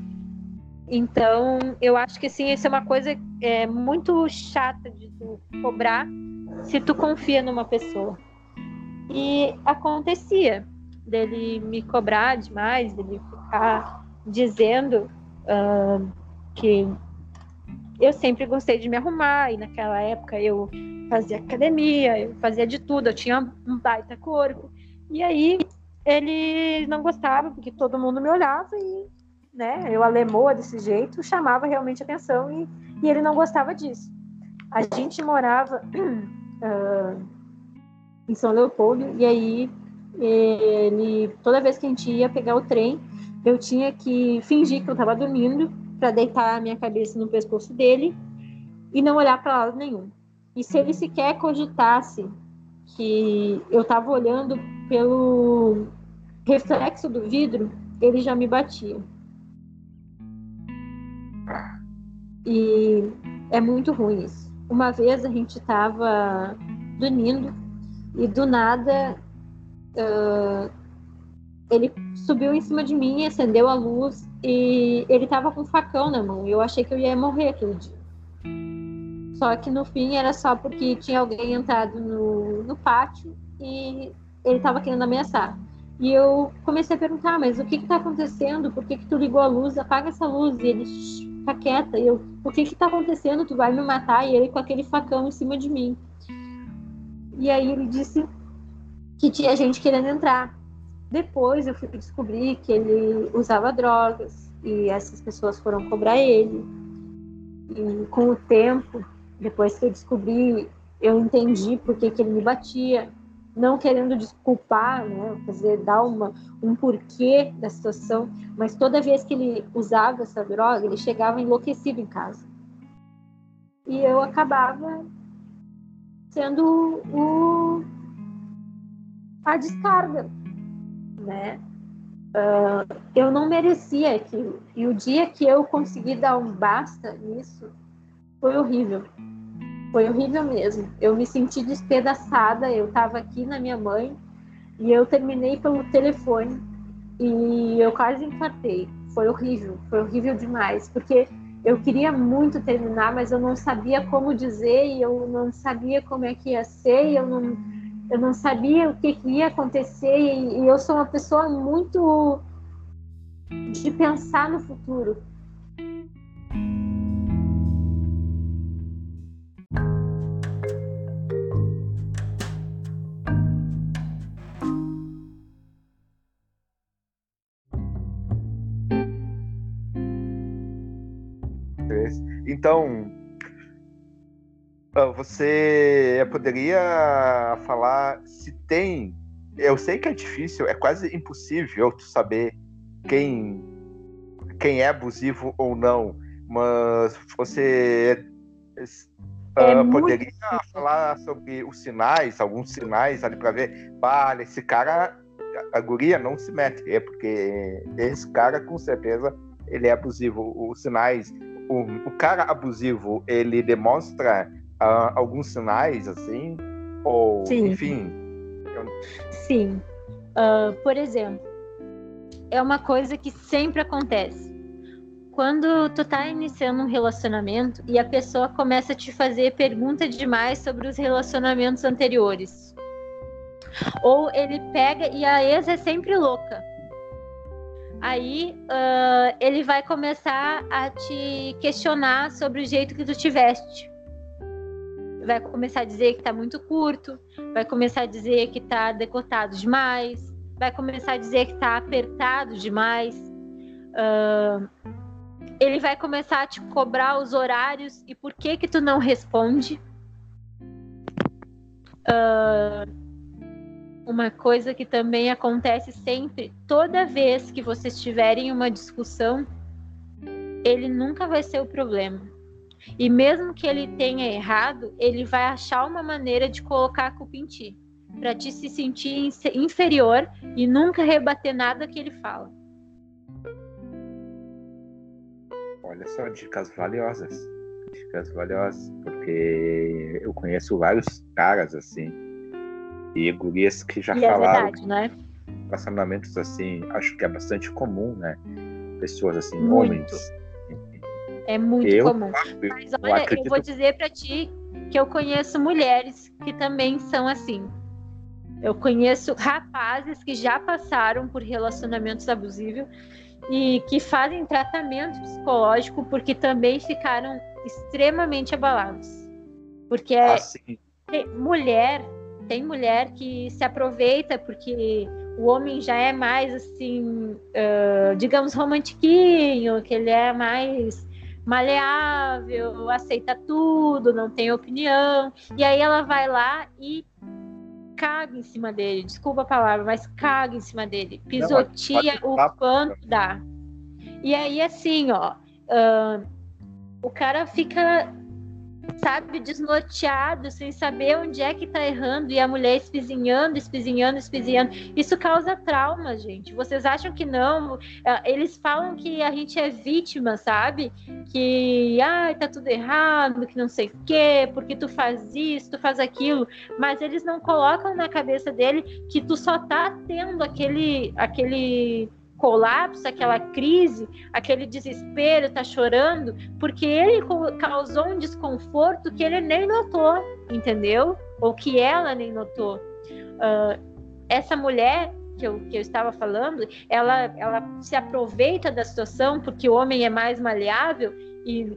então, eu acho que assim, isso é uma coisa é, muito chata de tu cobrar se tu confia numa pessoa. E acontecia dele me cobrar demais, dele ficar dizendo uh, que eu sempre gostei de me arrumar e naquela época eu fazia academia, eu fazia de tudo, eu tinha um baita corpo. E aí ele não gostava porque todo mundo me olhava e né, eu alemoa desse jeito, chamava realmente atenção e, e ele não gostava disso. A gente morava uh, em São Leopoldo e aí ele toda vez que a gente ia pegar o trem, eu tinha que fingir que eu estava dormindo para deitar a minha cabeça no pescoço dele e não olhar para lado nenhum. E se ele sequer cogitasse que eu estava olhando pelo reflexo do vidro, ele já me batia. E é muito ruim isso. Uma vez a gente estava dormindo e do nada uh, ele subiu em cima de mim, acendeu a luz e ele estava com um facão na mão. Eu achei que eu ia morrer aquele dia. Só que no fim era só porque tinha alguém entrado no, no pátio e ele estava querendo ameaçar. E eu comecei a perguntar, mas o que está acontecendo? Por que, que tu ligou a luz? Apaga essa luz. E ele fica quieta. E eu, o que está acontecendo? Tu vai me matar? E ele com aquele facão em cima de mim. E aí ele disse que tinha gente querendo entrar. Depois eu fui descobrir que ele usava drogas e essas pessoas foram cobrar ele. E com o tempo, depois que eu descobri, eu entendi por que, que ele me batia não querendo desculpar, né, dizer, dar uma, um porquê da situação, mas toda vez que ele usava essa droga, ele chegava enlouquecido em casa. E eu acabava sendo o, a descarga, né? Uh, eu não merecia aquilo. E o dia que eu consegui dar um basta nisso, foi horrível. Foi horrível mesmo. Eu me senti despedaçada. Eu estava aqui na minha mãe e eu terminei pelo telefone e eu quase infartei. Foi horrível, foi horrível demais, porque eu queria muito terminar, mas eu não sabia como dizer e eu não sabia como é que ia ser, e eu não, eu não sabia o que, que ia acontecer e, e eu sou uma pessoa muito de pensar no futuro. Então, ah, você poderia falar se tem. Eu sei que é difícil, é quase impossível tu saber quem, quem é abusivo ou não, mas você é uh, poderia falar sobre os sinais, alguns sinais ali para ver, vale, esse cara, a guria não se mete, é porque esse cara com certeza ele é abusivo. Os sinais o, o cara abusivo ele demonstra uh, alguns sinais assim ou Sim. enfim eu... Sim. Uh, por exemplo, é uma coisa que sempre acontece. Quando tu tá iniciando um relacionamento e a pessoa começa a te fazer pergunta demais sobre os relacionamentos anteriores. Ou ele pega e a ex é sempre louca aí uh, ele vai começar a te questionar sobre o jeito que tu tiveste. Vai começar a dizer que tá muito curto, vai começar a dizer que tá decotado demais, vai começar a dizer que tá apertado demais. Uh, ele vai começar a te cobrar os horários e por que que tu não responde. Uh, uma coisa que também acontece sempre, toda vez que vocês tiverem uma discussão, ele nunca vai ser o problema. E mesmo que ele tenha errado, ele vai achar uma maneira de colocar a culpa em ti, para te se sentir inferior e nunca rebater nada que ele fala. Olha só, dicas valiosas. Dicas valiosas, porque eu conheço vários caras assim, e gurias que já e é falaram. É verdade, né? Relacionamentos assim, acho que é bastante comum, né? Pessoas assim, Muito. homens é muito eu, comum. Mas olha, eu, eu vou dizer para ti que eu conheço mulheres que também são assim. Eu conheço rapazes que já passaram por relacionamentos abusivos e que fazem tratamento psicológico porque também ficaram extremamente abalados. Porque é, ah, tem mulher, tem mulher que se aproveita porque o homem já é mais assim, uh, digamos, romantiquinho, que ele é mais maleável, aceita tudo, não tem opinião. E aí ela vai lá e caga em cima dele. Desculpa a palavra, mas caga em cima dele. Pisoteia não, o quanto dá. E aí, assim, ó, uh, o cara fica sabe, desnorteado, sem saber onde é que tá errando, e a mulher espizinhando, espizinhando, espizinhando. Isso causa trauma, gente. Vocês acham que não? É, eles falam que a gente é vítima, sabe? Que, ai, tá tudo errado, que não sei o quê, porque tu faz isso, tu faz aquilo. Mas eles não colocam na cabeça dele que tu só tá tendo aquele, aquele colapso, aquela crise, aquele desespero, tá chorando, porque ele causou um desconforto que ele nem notou, entendeu? Ou que ela nem notou. Uh, essa mulher que eu, que eu estava falando, ela, ela se aproveita da situação porque o homem é mais maleável e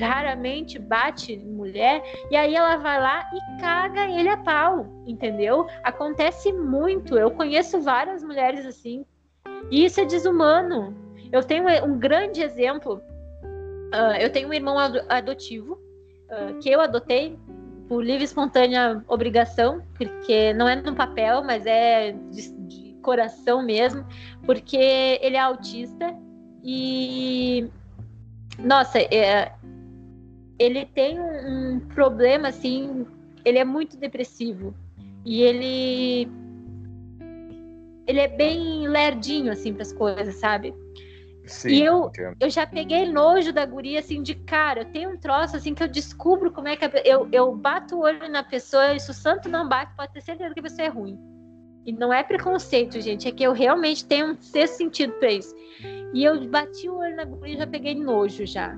raramente bate mulher, e aí ela vai lá e caga ele a pau, entendeu? Acontece muito. Eu conheço várias mulheres assim e isso é desumano. Eu tenho um grande exemplo. Uh, eu tenho um irmão adotivo uh, que eu adotei por livre e espontânea obrigação, porque não é no papel, mas é de, de coração mesmo, porque ele é autista e nossa, é, ele tem um problema assim, ele é muito depressivo e ele ele é bem lerdinho, assim, pras coisas, sabe? Sim, e eu, eu já peguei nojo da guria, assim, de cara. Eu tenho um troço, assim, que eu descubro como é que... A, eu, eu bato o olho na pessoa e se o santo não bate, pode ter certeza que a pessoa é ruim. E não é preconceito, gente. É que eu realmente tenho um sexto sentido pra isso. E eu bati o olho na guria e já peguei nojo, já.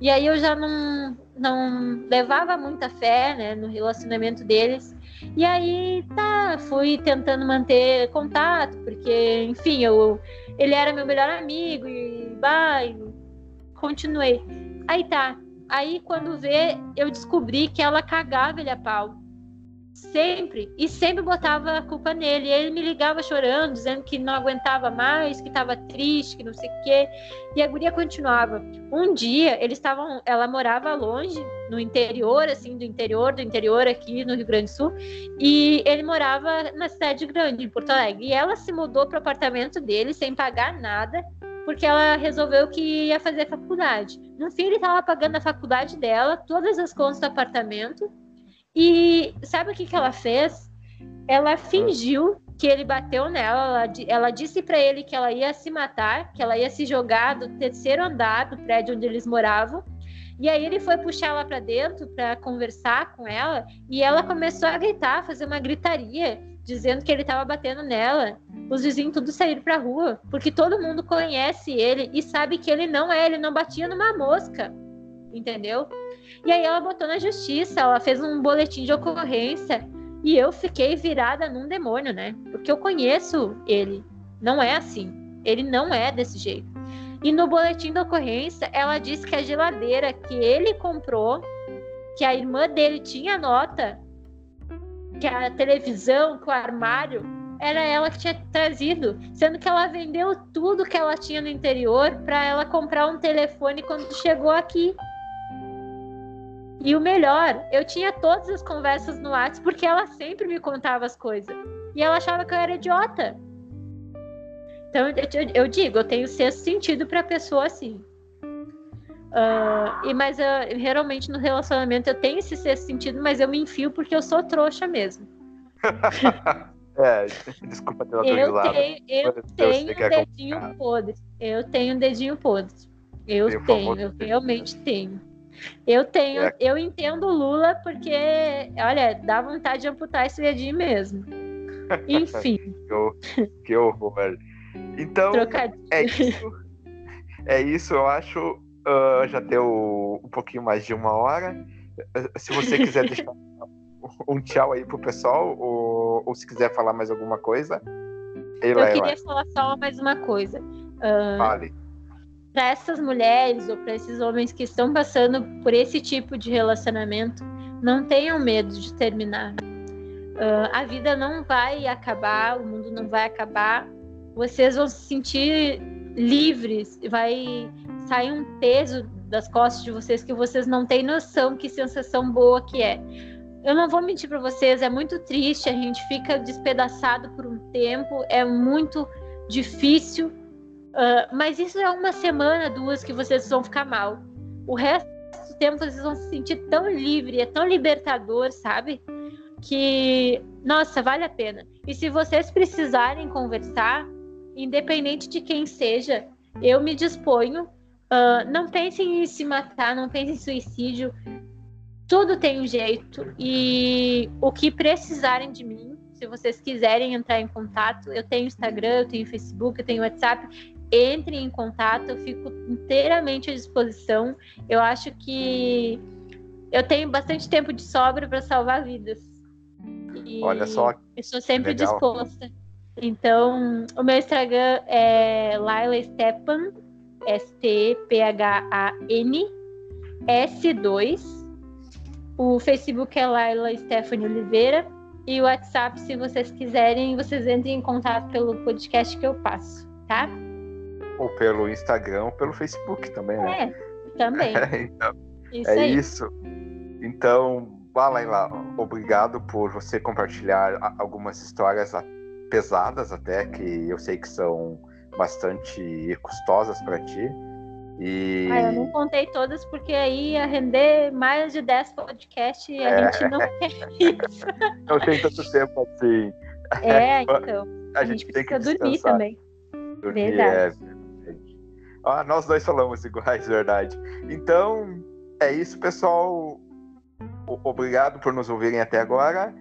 E aí eu já não, não levava muita fé, né, no relacionamento deles. E aí, tá, fui tentando manter contato, porque, enfim, eu, ele era meu melhor amigo e, e continuei. Aí tá. Aí, quando vê, eu descobri que ela cagava ele a pau. Sempre. E sempre botava a culpa nele. Ele me ligava chorando, dizendo que não aguentava mais, que estava triste, que não sei o quê. E a guria continuava. Um dia, eles estavam. Ela morava longe, no interior, assim, do interior, do interior aqui no Rio Grande do Sul. E ele morava na cidade grande, em Porto Alegre. E ela se mudou para o apartamento dele sem pagar nada porque ela resolveu que ia fazer faculdade. No fim, ele estava pagando a faculdade dela, todas as contas do apartamento, e sabe o que, que ela fez? Ela fingiu que ele bateu nela. Ela, ela disse para ele que ela ia se matar, que ela ia se jogar do terceiro andar do prédio onde eles moravam. E aí ele foi puxar ela para dentro para conversar com ela e ela começou a gritar, fazer uma gritaria, dizendo que ele estava batendo nela. Os vizinhos tudo saíram para rua, porque todo mundo conhece ele e sabe que ele não é, ele não batia numa mosca. Entendeu? E aí ela botou na justiça, ela fez um boletim de ocorrência e eu fiquei virada num demônio, né? Porque eu conheço ele. Não é assim. Ele não é desse jeito. E no boletim de ocorrência, ela disse que a geladeira que ele comprou, que a irmã dele tinha nota, que a televisão, que o armário, era ela que tinha trazido, sendo que ela vendeu tudo que ela tinha no interior para ela comprar um telefone quando chegou aqui. E o melhor, eu tinha todas as conversas no WhatsApp porque ela sempre me contava as coisas. E ela achava que eu era idiota. Então, eu, eu digo, eu tenho sexto sentido pra pessoa assim. Uh, e, mas eu, realmente no relacionamento eu tenho esse sexto sentido, mas eu me enfio porque eu sou trouxa mesmo. é, desculpa ter eu tenho, eu tenho um dedinho podre. Eu tenho um dedinho podre. Eu tenho, eu realmente tenho. Eu tenho, é. eu entendo o Lula porque, olha, dá vontade de amputar esse dedinho mesmo. Enfim. que horror. Então, é isso. É isso, eu acho. Uh, já deu um pouquinho mais de uma hora. Se você quiser deixar um tchau aí pro pessoal, ou, ou se quiser falar mais alguma coisa. Eu queria falar só mais uma coisa. Uh, Fale para essas mulheres ou para esses homens que estão passando por esse tipo de relacionamento, não tenham medo de terminar. Uh, a vida não vai acabar, o mundo não vai acabar. Vocês vão se sentir livres, vai sair um peso das costas de vocês que vocês não têm noção que sensação boa que é. Eu não vou mentir para vocês, é muito triste, a gente fica despedaçado por um tempo, é muito difícil Uh, mas isso é uma semana, duas que vocês vão ficar mal. O resto do tempo vocês vão se sentir tão livre, é tão libertador, sabe? Que, nossa, vale a pena. E se vocês precisarem conversar, independente de quem seja, eu me disponho. Uh, não pensem em se matar, não pensem em suicídio. Tudo tem um jeito. E o que precisarem de mim, se vocês quiserem entrar em contato, eu tenho Instagram, eu tenho Facebook, eu tenho WhatsApp entre em contato, eu fico inteiramente à disposição. Eu acho que eu tenho bastante tempo de sobra para salvar vidas. E Olha só. Eu sou sempre legal. disposta. Então, o meu Instagram é Laila Stepan, S-T-P-H-A-N, S2. O Facebook é Laila Stephanie Oliveira. E o WhatsApp, se vocês quiserem, vocês entrem em contato pelo podcast que eu passo, tá? Ou pelo Instagram ou pelo Facebook também, né? É, também. então, isso é aí. isso. Então, vai lá, obrigado por você compartilhar algumas histórias pesadas até, que eu sei que são bastante custosas para ti. E... Ah, eu não contei todas porque aí ia render mais de 10 podcasts e a é. gente não quer isso. Não tem tanto tempo assim. É, então. A, a gente, gente precisa dormir também. Dormir, Verdade. É ah, nós dois falamos iguais, verdade. Então, é isso, pessoal. Obrigado por nos ouvirem até agora.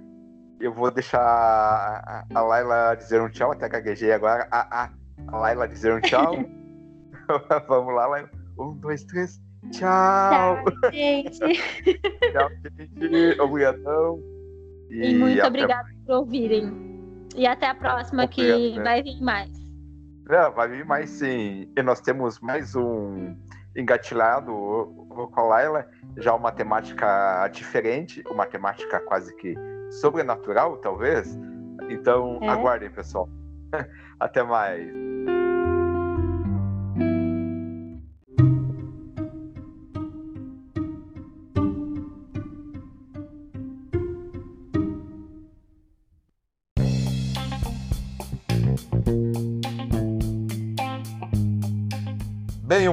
Eu vou deixar a Laila dizer um tchau, até gaguejei agora. A, a, a Laila dizer um tchau. Vamos lá, Laila. Um, dois, três. Tchau. Tchau, gente. tchau, gente. Obrigadão. E, e muito obrigada por ouvirem. E até a próxima, Obrigado, que né? vai vir mais. É, vai vir mais sim. E nós temos mais um engatilhado com a Laila, já uma temática diferente, uma temática quase que sobrenatural, talvez. Então, é. aguardem, pessoal. Até mais.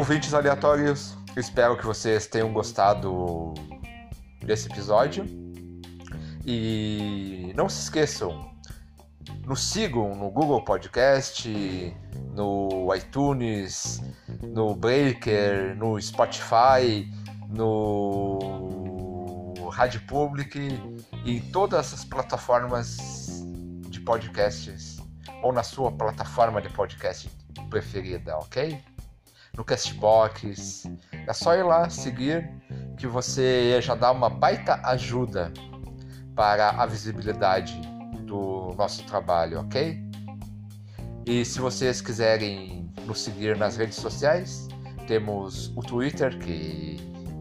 Ouvintes aleatórios, espero que vocês tenham gostado desse episódio. E não se esqueçam, nos sigam no Google Podcast, no iTunes, no Breaker, no Spotify, no Rádio Public e todas as plataformas de podcasts ou na sua plataforma de podcast preferida, ok? No Castbox. É só ir lá seguir que você já dá uma baita ajuda para a visibilidade do nosso trabalho, ok? E se vocês quiserem nos seguir nas redes sociais, temos o Twitter, que,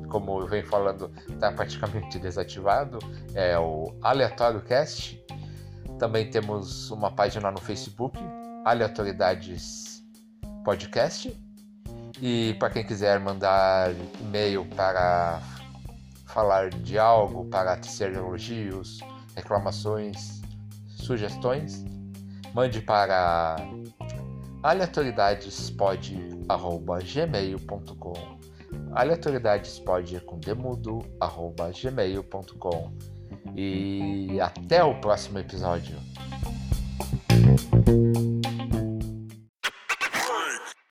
como eu venho falando, está praticamente desativado, é o Aleatório Cast. Também temos uma página no Facebook, Aleatoriedades Podcast. E para quem quiser mandar e-mail para falar de algo, para tecer elogios, reclamações, sugestões, mande para aleatoriedadespod.gmail.com aleatoriedadespod com demudo arroba gmail.com e até o próximo episódio.